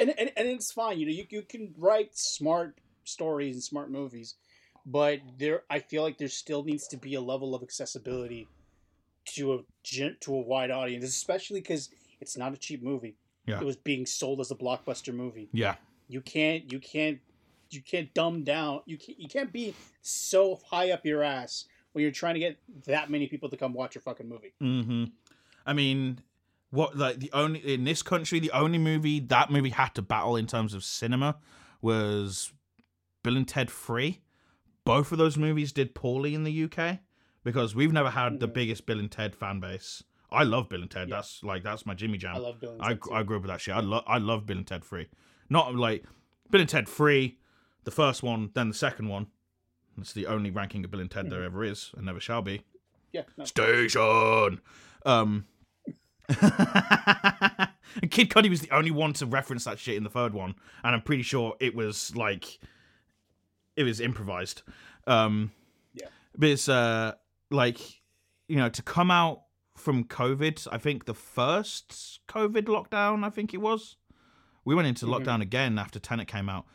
and, and and it's fine. You know, you you can write smart stories and smart movies, but there, I feel like there still needs to be a level of accessibility to a to a wide audience, especially because it's not a cheap movie. Yeah. It was being sold as a blockbuster movie. yeah, You can't you can't you can't dumb down. You can't, you can't be so high up your ass when you're trying to get that many people to come watch your fucking movie. Mm-hmm. I mean, what like the only in this country, the only movie that movie had to battle in terms of cinema was Bill and Ted Free. Both of those movies did poorly in the UK because we've never had the Mhm. biggest Bill and Ted fan base. I love Bill and Ted. Yeah. That's like that's my Jimmy Jam. I love Bill and I. I grew up with that shit. I love I love Bill and Ted Free. Not like Bill and Ted Free, the first one, then the second one. It's the only ranking of Bill and Ted Mm-hmm. there ever is, and never shall be. Yeah, no. Station. Um. [laughs] and Kid Cudi was the only one to reference that shit in the third one, and I'm pretty sure it was like it was improvised. Um, Yeah. but it's uh like you know to come out from COVID. I think the first COVID lockdown, I think it was. We went into Mhm. lockdown again after Tenet came out.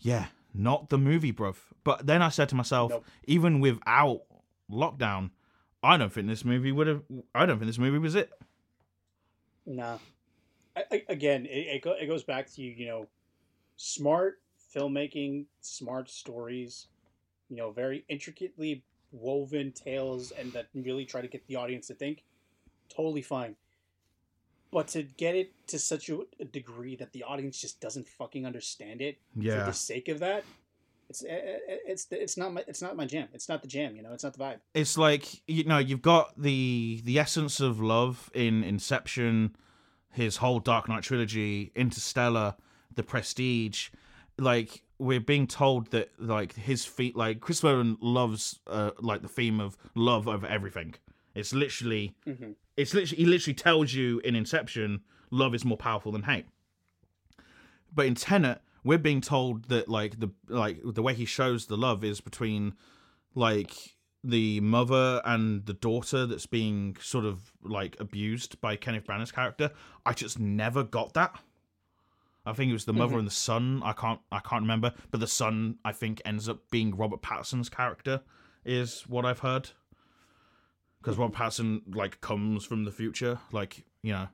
Yeah, not the movie, bruv. But then I said to myself, Nope. even without lockdown, I don't think this movie would have. I don't think this movie was it. Nah. I, I, again, it, it, go, it goes back to you know, smart filmmaking, smart stories, you know, very intricately woven tales and that really try to get the audience to think, totally fine. But to get it to such a degree that the audience just doesn't fucking understand it yeah. for the sake of that, it's eh, eh, it's it's not my it's not my jam. It's not the jam. You know, it's not the vibe. it's like you know you've got the the essence of love in Inception, his whole Dark Knight trilogy, Interstellar, The Prestige. Like we're being told that like his feet, like Christopher Nolan loves uh, like the theme of love over everything. It's literally, Mhm. it's literally he literally tells you in Inception, love is more powerful than hate. But in Tenet, we're being told that like the like the way he shows the love is between like the mother and the daughter that's being sort of like abused by Kenneth Branagh's character. I just never got that. I think it was the mother Mhm. and the son. I can't I can't remember, but the son I think ends up being Robert Pattinson's character is what I've heard. Because Robert Pattinson like comes from the future, like you know,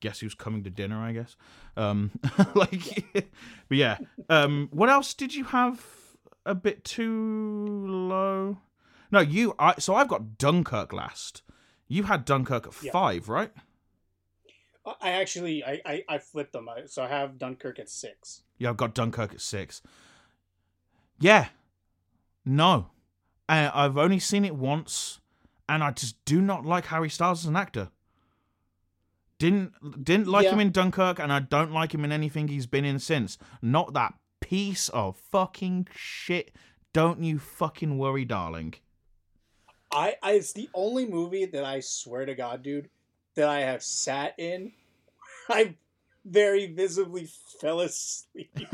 guess who's coming to dinner? I guess. Um, [laughs] like, [laughs] but yeah. Um, what else did you have? A bit too low. No, you. I so I've got Dunkirk last. You had Dunkirk at Yeah. five, right? I- I actually I I, I flipped them. So I have Dunkirk at six. Yeah, I've got Dunkirk at six. Yeah. No. Uh, I've only seen it once, and I just do not like Harry Styles as an actor. Didn't didn't like Yeah. him in Dunkirk, and I don't like him in anything he's been in since. Not that piece of fucking shit. Don't you fucking worry, darling. I, I it's the only movie that I swear to God, dude, that I have sat in. [laughs] I very visibly fell asleep. [laughs]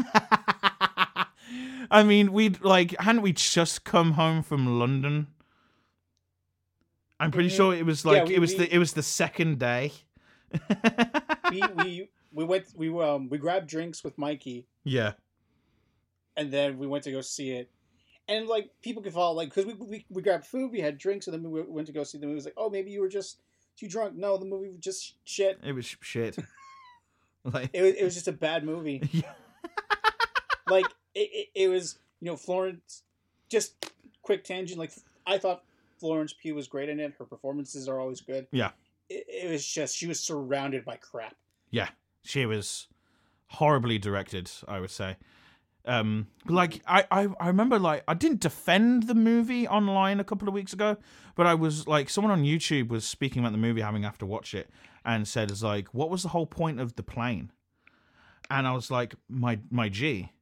I mean, we'd like, hadn't we just come home from London? I'm pretty Mhm. sure it was Yeah, like we- it was we- the it was the second day. we we we went we um we grabbed drinks with Mikey yeah, and then we went to go see it. And like people could follow like because we, we we grabbed food, we had drinks, and then we went to go see the movie. It was like, oh, maybe you were just too drunk. No, the movie was just shit. it was shit. [laughs] like, It was it was just a bad movie. [laughs] yeah. like it, it, it was you know Florence. Just quick tangent. Like I thought Florence Pugh was great in it. Her performances are always good. Yeah. It, it was just she was surrounded by crap. yeah, she was horribly directed. I would say. Um, but, like I, I, I remember like I didn't defend the movie online a couple of weeks ago, but I was like someone on YouTube was speaking about the movie having after watch it and said it's like what was the whole point of the plane? And I was like my my G,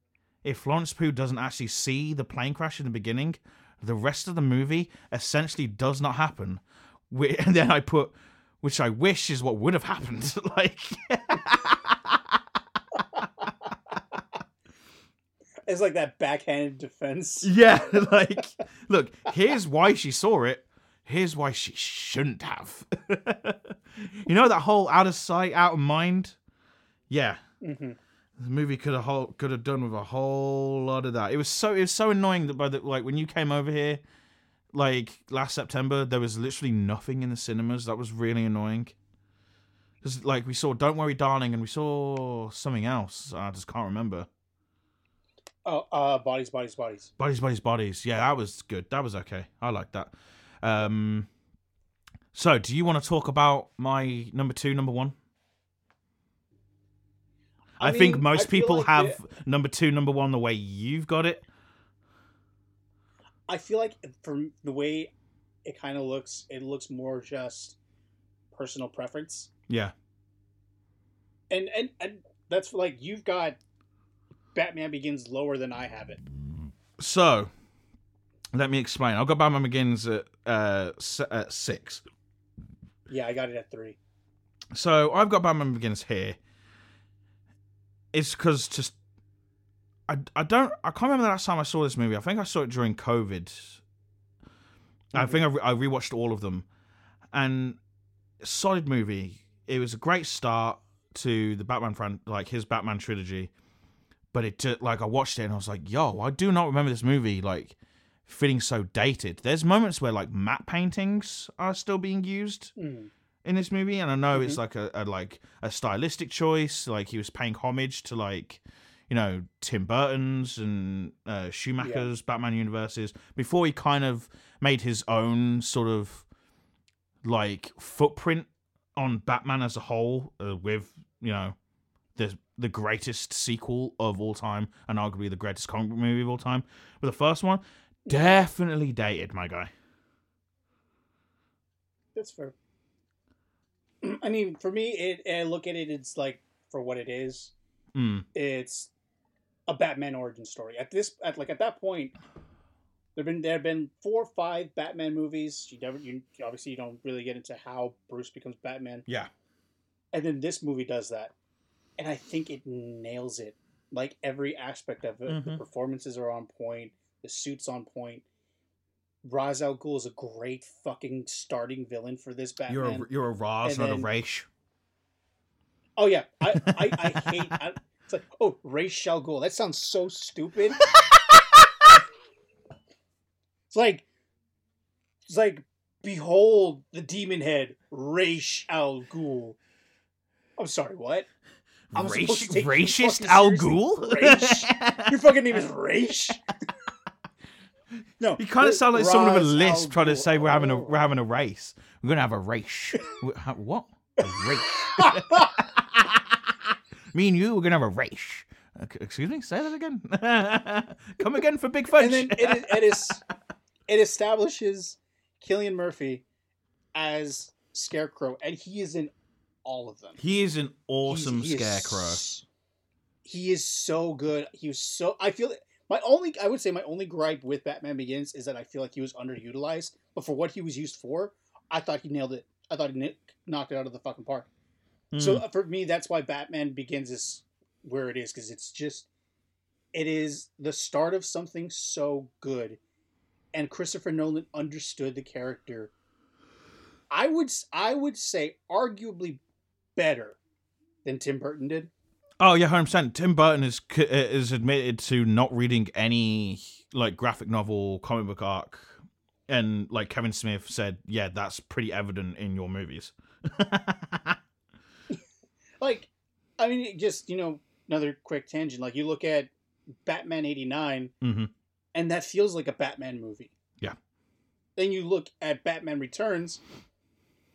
if Florence Pugh doesn't actually see the plane crash in the beginning, the rest of the movie essentially does not happen. [laughs] And then I put, which I wish is what would have happened. [laughs] like, [laughs] It's like that backhanded defense. yeah, like, look, here's why she saw it. Here's why she shouldn't have. you know that whole out of sight, out of mind. Yeah, hmm the movie could have whole, could have done with a whole lot of that. It was so it was so annoying that by the like when you came over here, like last September, there was literally nothing in the cinemas. That was really annoying. Because like we saw Don't Worry, Darling, and we saw something else. I just can't remember. Oh, uh, bodies, bodies, bodies. Bodies, bodies, bodies. Yeah, that was good. That was okay. I like that. Um, so, do you want to talk about my number two, number one? I, I think mean, most I people like have the- number two, number one the way you've got it. I feel like from the way it kind of looks, it looks more just personal preference, Yeah. and and and that's like you've got Batman Begins lower than I have it. So, let me explain. I've got Batman Begins at, uh, at six. Yeah, I got it at three. So I've got Batman Begins here. It's because just I I don't I can't remember the last time I saw this movie. I think I saw it during COVID. I think I, re- I rewatched all of them, and solid movie. It was a great start to the Batman fran like his Batman trilogy, but it like I watched it and I was like, yo, I do not remember this movie like feeling so dated. There's moments where like matte paintings are still being used Mm. In this movie, and I know it's Mhm. like a, a like a stylistic choice. Like he was paying homage to like you know Tim Burton's and uh, Schumacher's Batman universes before he kind of made his own sort of like footprint on Batman as a whole uh, with you know the the greatest sequel of all time and arguably the greatest comic book movie of all time. But the first one definitely dated, my guy. That's fair. [clears throat] I mean, for me, it I look at it. It's like for what it is. Mm. It's a Batman origin story. At this, at like at that point, there've been there have been four or five Batman movies. You never, you obviously you don't really get into how Bruce becomes Batman, Yeah. and then this movie does that, and I think it nails it. Like every aspect of it, the Mhm. performances are on point. The suits on point. Ra's al Ghul is a great fucking starting villain for this Batman. You're a, you're a Raz, And not then- a Raish. Oh yeah, I I, I hate. I, it's like oh Raish al Ghul. That sounds so stupid. it's like it's like behold the demon head Raish Al Ghul. I'm sorry, what? I'm supposed Raish, to take racist Al? Ghul? Raish? Your fucking name is [laughs] Raish. No, You kind of sound like someone with a list trying to say we're having a we're having a race. We're gonna have a race. [laughs] What? A race? [laughs] Me and you, we're gonna have a race. Uh, Excuse me. Say that again. [laughs] Come again for Big Fudge. and then it, is- it is it establishes Cillian Murphy as Scarecrow, and he is in all of them. he is an awesome He's- he scarecrow. s- He is so good. He was so. I feel my only. I would say my only gripe with Batman Begins is that I feel like he was underutilized. But for what he was used for, I thought he nailed it. I thought he knocked it out of the fucking park. So Mm. uh, for me, that's why Batman Begins is where it is because it's just. It is the start of something so good, and Christopher Nolan understood the character. I would I would say arguably better than Tim Burton did. Oh yeah, hundred percent. Tim Burton is is admitted to not reading any like graphic novel, comic book arc, and like Kevin Smith said, yeah, that's pretty evident in your movies. [laughs] Like, I mean, just you know, another quick tangent. Like you look at Batman '89, hmm and that feels like a Batman movie. Yeah. Then you look at Batman Returns.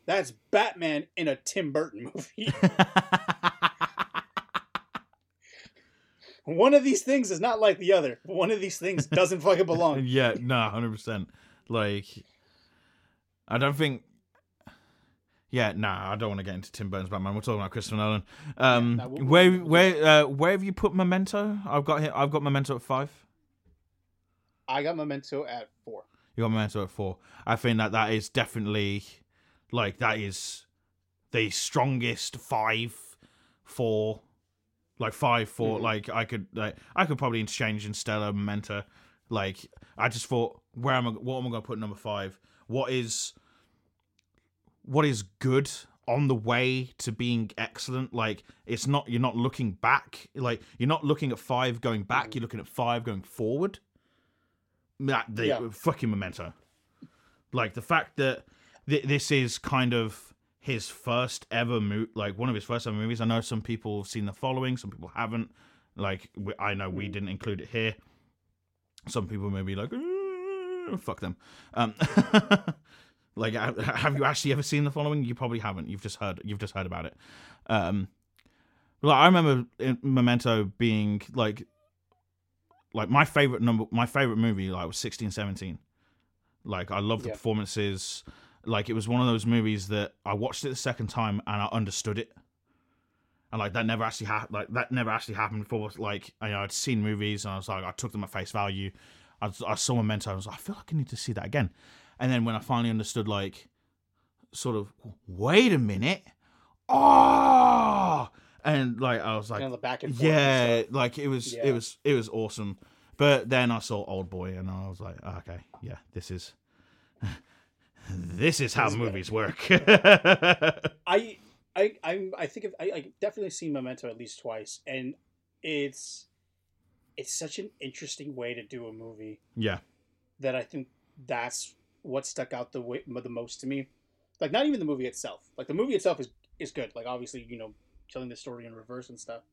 That's Batman in a Tim Burton movie. [laughs] One of these things is not like the other. One of these things doesn't fucking belong. [laughs] yeah, no, hundred percent. Like, I don't think. Yeah, nah, I don't want to get into Tim Burton's Batman. We're talking about Christopher Nolan. Um, no, we'll- where we'll- where uh, where have you put Memento? I've got here. I've got Memento at five. I got Memento at four. You got Memento at four. I think that that is definitely like that is the strongest five, four, like five, 4 Mhm. Like I could like I could probably interchange Interstellar, Memento. Like I just thought, where am I? What am I going to put number five? What is what is good on the way to being excellent? Like it's not you're not looking back. Like you're not looking at five going back. You're looking at five going forward. That the Yeah. fucking memento. Like the fact that th- this is kind of his first ever mo- like one of his first ever movies. I know some people have seen the following, some people haven't. Like I know we didn't include it here. Some people may be like, "Uh, fuck them. Um, [laughs] like, have you actually ever seen the following? You probably haven't. You've just heard. You've just heard about it. Um, well, I remember in Memento being like, like my favorite number, my favorite movie, like was sixteen seventeen. Like I love the Yeah. performances. Like it was one of those movies that I watched it the second time and I understood it. And like that never actually happened. Like that never actually happened before. Like you know, I'd seen movies and I was like, I took them at face value. I, I saw Memento. And I was like, I feel like I need to see that again. And then when I finally understood, like, sort of, wait a minute, oh, and like I was like, You know, the back and forth yeah, like it was, Yeah. it was, it was awesome. But then I saw Old Boy, and I was like, "Ah, okay, yeah, this is, this is how This better. movies work. [laughs] I I I I think of, I I definitely seen Memento at least twice, and it's it's such an interesting way to do a movie yeah, that I think that's what stuck out the way, the most to me. Like not even the movie itself. Like the movie itself is is good. Like obviously you know telling the story in reverse and stuff.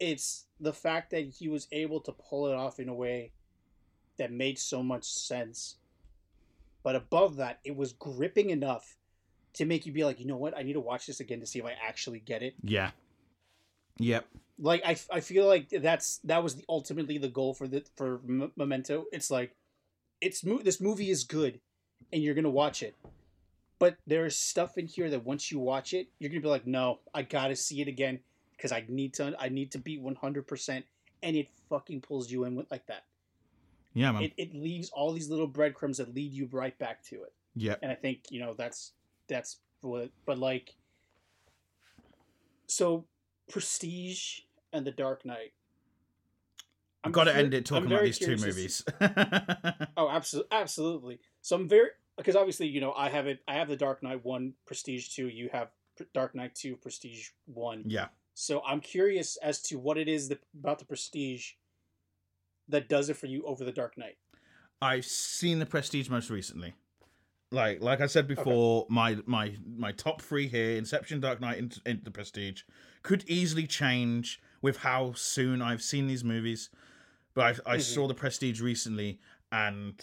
it's the fact that he was able to pull it off in a way that made so much sense. But above that, it was gripping enough to make you be like, you know what? I need to watch this again to see if I actually get it. Yeah. Yep. Like I, I feel like that's that was the, ultimately the goal for the for M- Memento. It's like, it's mo- this movie is good, and you're gonna watch it. But there's stuff in here that once you watch it, you're gonna be like, no, I gotta see it again because I need to. I need to be 100, percent and it fucking pulls you in with like that. Yeah, man. It, it leaves all these little breadcrumbs that lead you right back to it. Yeah. And I think you know that's that's what. But like, so Prestige and The Dark Knight. I've got to cur- end it talking about these two movies. [laughs] oh, absolutely, absolutely. So I'm very because obviously you know I have it. I have The Dark Knight one, Prestige two. You have Dark Knight two, Prestige one. yeah. So I'm curious as to what it is that, about the Prestige that does it for you over The Dark Knight. I've seen the Prestige most recently. Like like I said before, my my my top three here: Inception, Dark Knight, and, and the Prestige, could easily change with how soon I've seen these movies. But I I saw mm-hmm. the Prestige recently, and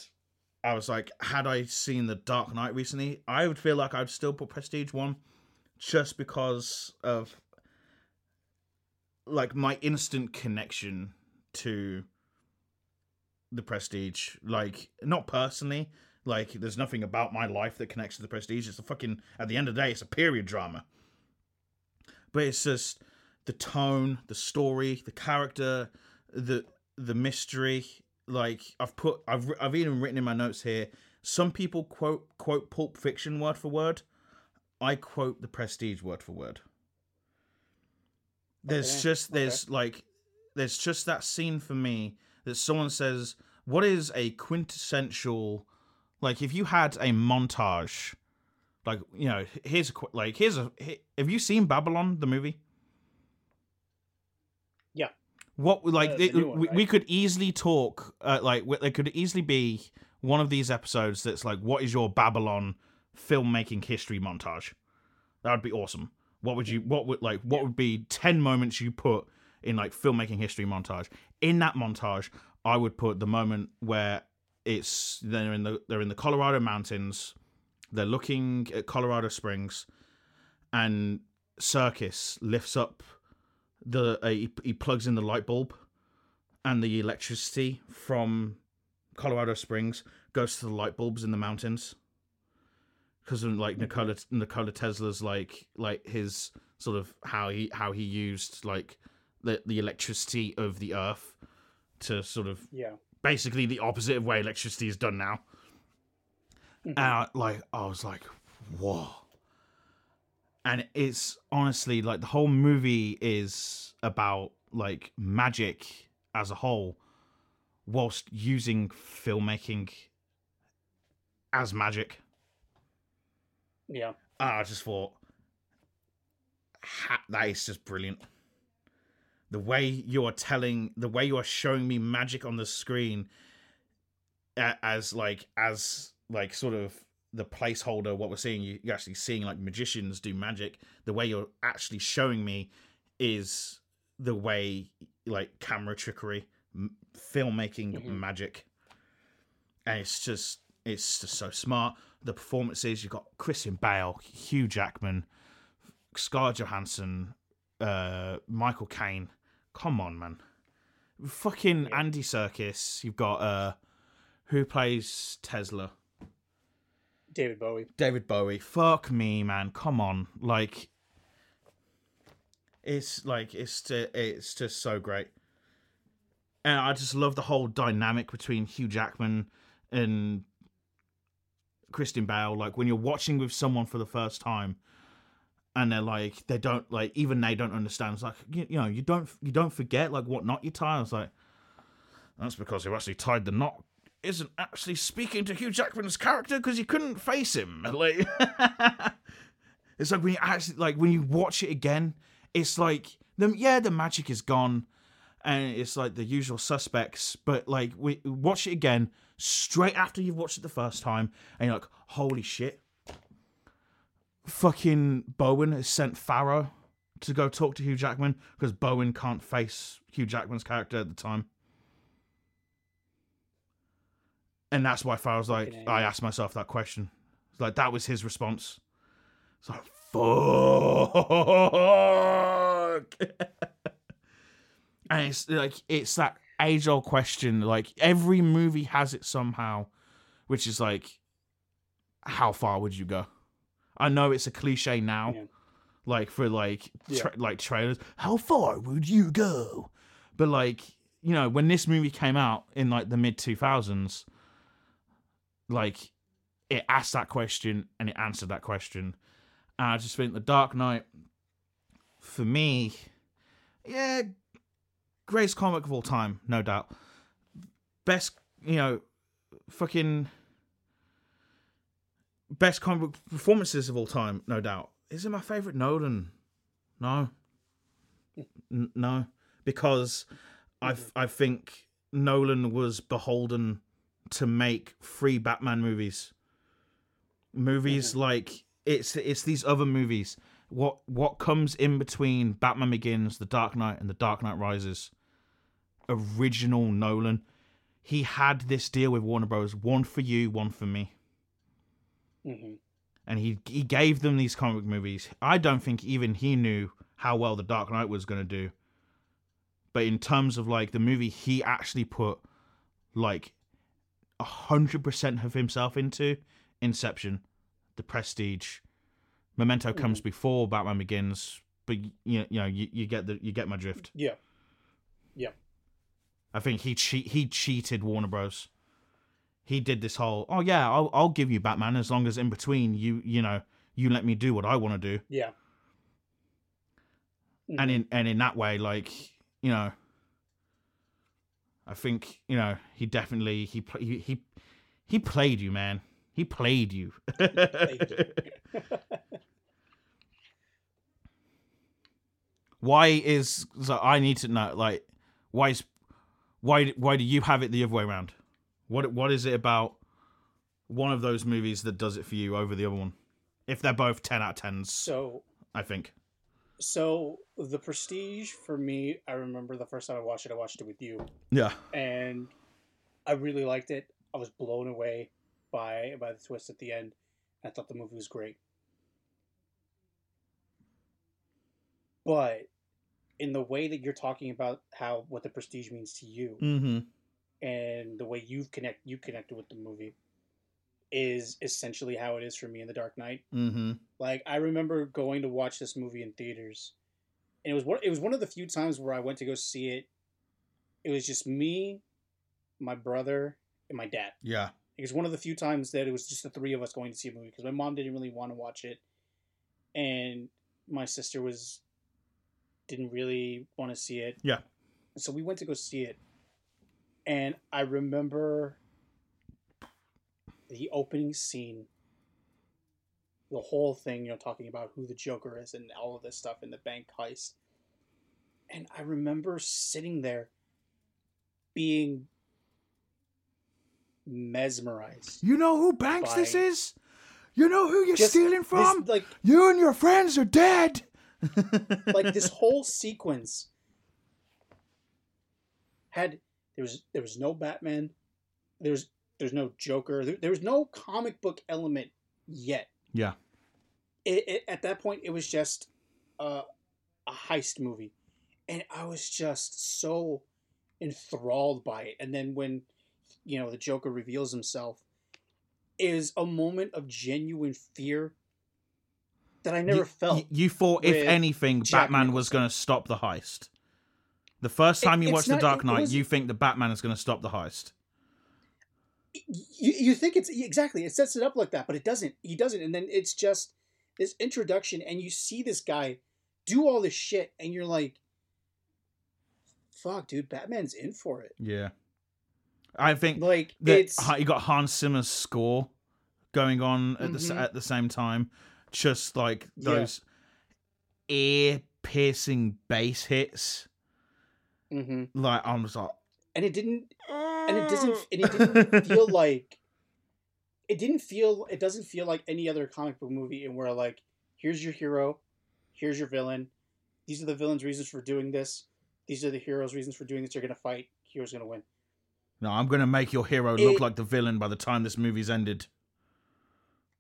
I was like, had I seen the Dark Knight recently, I would feel like I'd still put Prestige one, just because of like my instant connection to the prestige like not personally like there's nothing about my life that connects to the prestige. It's a fucking at the end of the day it's a period drama. But it's just the tone the story the character the the mystery like i've put i've i've even written in my notes here some people quote quote pulp fiction word for word. I quote the prestige word for word. There's Okay, just there's like there's just that scene for me that someone says what is a quintessential like if you had a montage like you know here's a like here's a have you seen babylon the movie? Yeah. what like it- one, we, right? we could easily talk uh, like there could easily be one of these episodes that's like what is your babylon filmmaking history montage? That would be awesome. What would you what would like what would be 10 moments you put in like filmmaking history montage in that montage i would put the moment where it's they're in the they're in the colorado mountains they're looking at colorado springs and circus lifts up the uh, he, he plugs in the light bulb and the electricity from colorado springs goes to the light bulbs in the mountains. Because like Nikola Nikola Tesla's like like his sort of how he how he used like the the electricity of the earth to sort of Yeah. basically the opposite of way electricity is done now. Mm-hmm. And I, like I was like, whoa. And it's honestly like the whole movie is about like magic as a whole, whilst using filmmaking as magic. Yeah. And I just thought ha- that is just brilliant. The way you are telling, the way you are showing me magic on the screen, as like as like sort of the placeholder. What we're seeing, you- you're actually seeing like magicians do magic. The way you're actually showing me is the way like camera trickery, m- filmmaking magic, and it's just it's just so smart. The performances you've got Christian Bale, Hugh Jackman, Scarlett Johansson, uh, Michael Caine. Come on, man. Fucking Andy Serkis. You've got uh, who plays Tesla? David Bowie. David Bowie. Fuck me, man. Come on. Like, it's like it's it's just so great, and I just love the whole dynamic between Hugh Jackman and Christian Bale. Like when you're watching with someone for the first time, and they're like they don't like even they don't understand. It's like you, you know you don't you don't forget like what knot you tie. I was like, that's because you actually tied the knot. Isn't actually speaking to Hugh Jackman's character because you couldn't face him. [laughs] Like, it's like when you actually like when you watch it again, it's like the yeah the magic is gone, and it's like the usual suspects. But like we watch it again straight after you've watched it the first time, and you're like, holy shit, fucking Borden has sent Farrow to go talk to Hugh Jackman because Borden can't face Hugh Jackman's character at the time. And that's why I like, Fucking I asked myself that question. It's like that was his response. It's like, fuck. [laughs] and it's like it's that age old question. Like every movie has it somehow, which is like, how far would you go? I know it's a cliche now, Yeah. like for like tra- like trailers. How far would you go? But like you know, when this movie came out in like the mid two thousands, like it asked that question and it answered that question. And I just think The Dark Knight, for me, yeah, greatest comic of all time, no doubt. Best, you know, fucking best comic book performances of all time, no doubt. Is it my favorite Nolan? No, N- no, because I I think Nolan was beholden to make three Batman movies. Movies mm-hmm. like it's it's these other movies. What what comes in between Batman Begins, The Dark Knight, and The Dark Knight Rises? Original Nolan. He had this deal with Warner Bros. One for you, one for me hmm and he he gave them these comic movies. I don't think even he knew how well The Dark Knight was going to do. But in terms of like the movie he actually put like a hundred percent of himself into Inception, The Prestige, Memento comes before Batman Begins, but you know, you know you, you get the you get my drift. Yeah. Yeah. I think he cheat he cheated Warner Bros. He did this whole oh yeah I'll I'll give you Batman as long as in between you you know you let me do what I want to do. Yeah. and mm-hmm. in and in that way like you know I think you know he definitely he he he, he played you man. He played you. [laughs] Why is so I need to know like why is why why do you have it the other way around what what is it about one of those movies that does it for you over the other one if they're both 10 out of 10s So I think so the Prestige for me, I remember the first time I watched it, I watched it with you, yeah and I really liked it. I was blown away by by the twist at the end. I thought the movie was great. But in the way that you're talking about how what the prestige means to you mm-hmm and the way you've connect you connected with the movie is essentially how it is for me in the Dark Knight. mm-hmm Like I remember going to watch this movie in theaters, and it was one. It was one of the few times where I went to go see it. It was just me, my brother, and my dad. yeah It was one of the few times that it was just the three of us going to see a movie because my mom didn't really want to watch it, and my sister was didn't really want to see it. Yeah. So we went to go see it, and I remember the opening scene the whole thing, you know, talking about who the Joker is and all of this stuff in the bank heist. And I remember sitting there being mesmerized. you know who Banks this is you know who you're Just stealing this- from like you and your friends are dead like this [laughs] whole sequence had there was there was no Batman, there's there's no Joker, there, there was no comic book element yet. yeah. It, it, at that point it was just a, a heist movie. And i was just so enthralled by it. And then when you know the joker reveals himself is a moment of genuine fear that i never you, felt you, thought if anything Jack Batman was going to stop the heist the first It- time you it's watch The Dark Knight you think the Batman is going to stop the heist you, you think it's exactly it sets it up like that but it doesn't he doesn't and then it's just this introduction and you see this guy do all this shit and you're like fuck dude batman's in for it yeah I think like it's you got Hans Zimmer's score going on at the s- Mhm. at the same time, just like Yeah. those ear piercing bass hits. Hmm Like I was like, and it didn't and it doesn't and it didn't feel [laughs] like it didn't feel it doesn't feel like any other comic book movie in where like here's your hero here's your villain these are the villains' reasons for doing this. These are the heroes' reasons for doing this. You're gonna fight. Hero's gonna win. No, I'm gonna make your hero look like the villain by the time this movie's ended.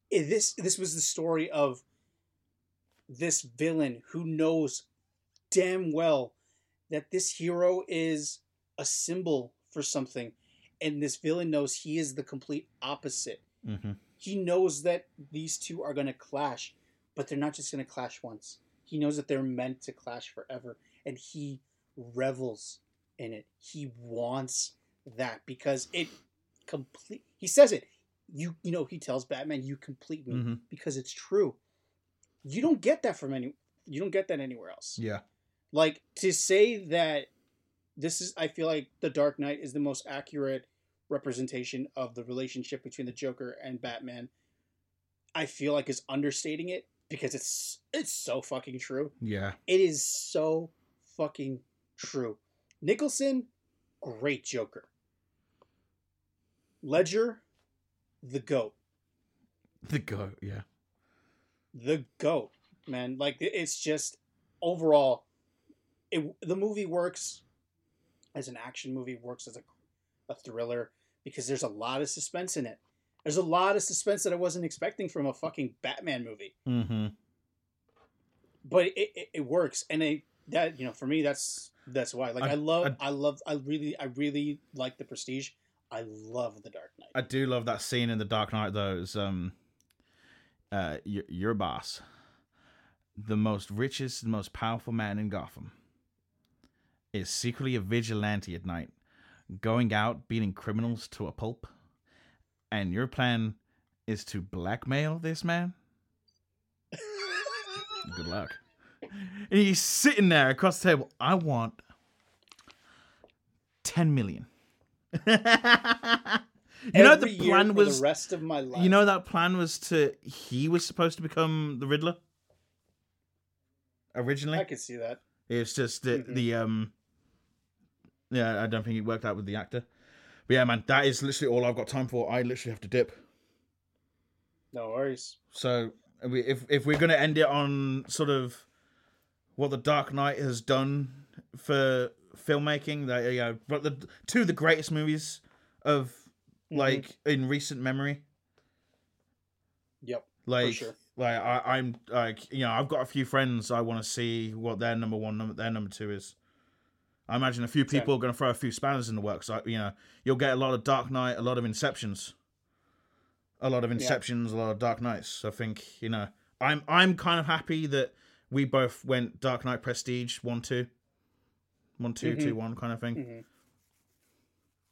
it- this this was the story of this villain who knows damn well that this hero is a symbol for something and this villain knows he is the complete opposite Mm-hmm. he knows that these two are going to clash but they're not just going to clash once he knows that they're meant to clash forever and he revels in it he wants that because it complete he says it you you know he tells batman you complete me Mhm. because it's true you don't get that from any you don't get that anywhere else Yeah. Like to say that this is i feel like the dark knight is the most accurate representation of the relationship between the joker and batman i feel like is understating it because it's it's so fucking true Yeah. it is so fucking true nicholson great joker ledger the goat The goat. Yeah. the goat man like it's just overall it the movie works as an action movie works as a, a thriller because there's a lot of suspense in it. There's a lot of suspense that i wasn't expecting from a fucking batman movie. Mm-hmm. but it, it, it works and it that you know for me that's that's why. Like i, I- love I- I, love i really i really like the prestige. I love the dark knight. I do love that scene in The Dark Knight, though. It's, um, uh, your, your boss, the most richest and most powerful man in Gotham, is secretly a vigilante at night, going out beating criminals to a pulp. And your plan is to blackmail this man? [laughs] Good luck. And he's sitting there across the table. I want 10 million. [laughs] you know Every the year plan was the rest of my life you know that plan was to he was supposed to become the Riddler originally. i could see that It's just the Mhm. the um yeah, I don't think it worked out with the actor. But yeah, man, that is literally all I've got time for. I literally have to dip. no worries So if if we're gonna end it on sort of what the Dark Knight has done for filmmaking, that you know, but the two of the greatest movies of Mhm. like in recent memory. yep Like, sure. like I, I'm like you know I've got a few friends I want to see what their number one, number their number two is. I imagine a few people are going to throw a few spanners in the works. Like you know, you'll get a lot of Dark Knight, a lot of Inceptions, a lot of Yeah. Inceptions, a lot of Dark Knights. I think you know I'm I'm kind of happy that we both went Dark Knight Prestige one two, one two Mhm. two one kind of thing. Mhm.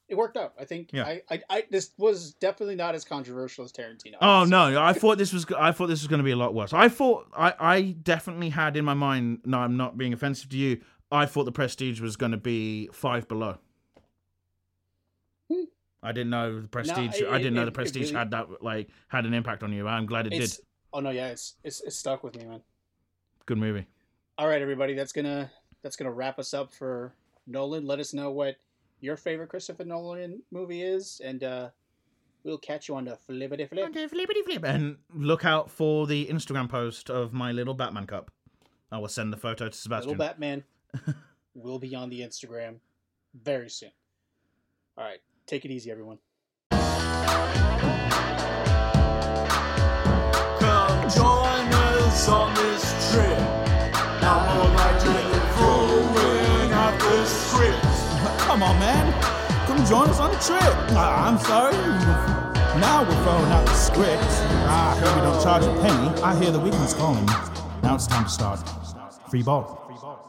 It worked out. I think. Yeah. I, I, I, this was definitely not as controversial as Tarantino. Oh no! I thought this was. I thought this was going to be a lot worse. I thought. I. I definitely had in my mind. No, I'm not being offensive to you. I thought the Prestige was going to be five below. Hmm. I didn't know the Prestige. it- I didn't know it- the Prestige really- had that like had an impact on you. I'm glad it It's, did. oh no, yeah, it's, it's it's stuck with me, man. Good movie. All right, everybody, that's gonna that's gonna wrap us up for Nolan. Let us know what your favorite Christopher Nolan movie is, and uh, we'll catch you on the flippity flip. On the Flippity flip. And look out for the Instagram post of my little Batman cup. I will send the photo to Sebastian. Little Batman [laughs] will be on the Instagram very soon. All right, take it easy, everyone. Come join us on this trip. Now more like you're throwing out the script. Come on, man. Come join us on the trip. Ah, I'm sorry. Now we're throwing out the script. I hear we don't charge a penny. I hear the weekend's calling. Now it's time to start. Free ball. Free ball.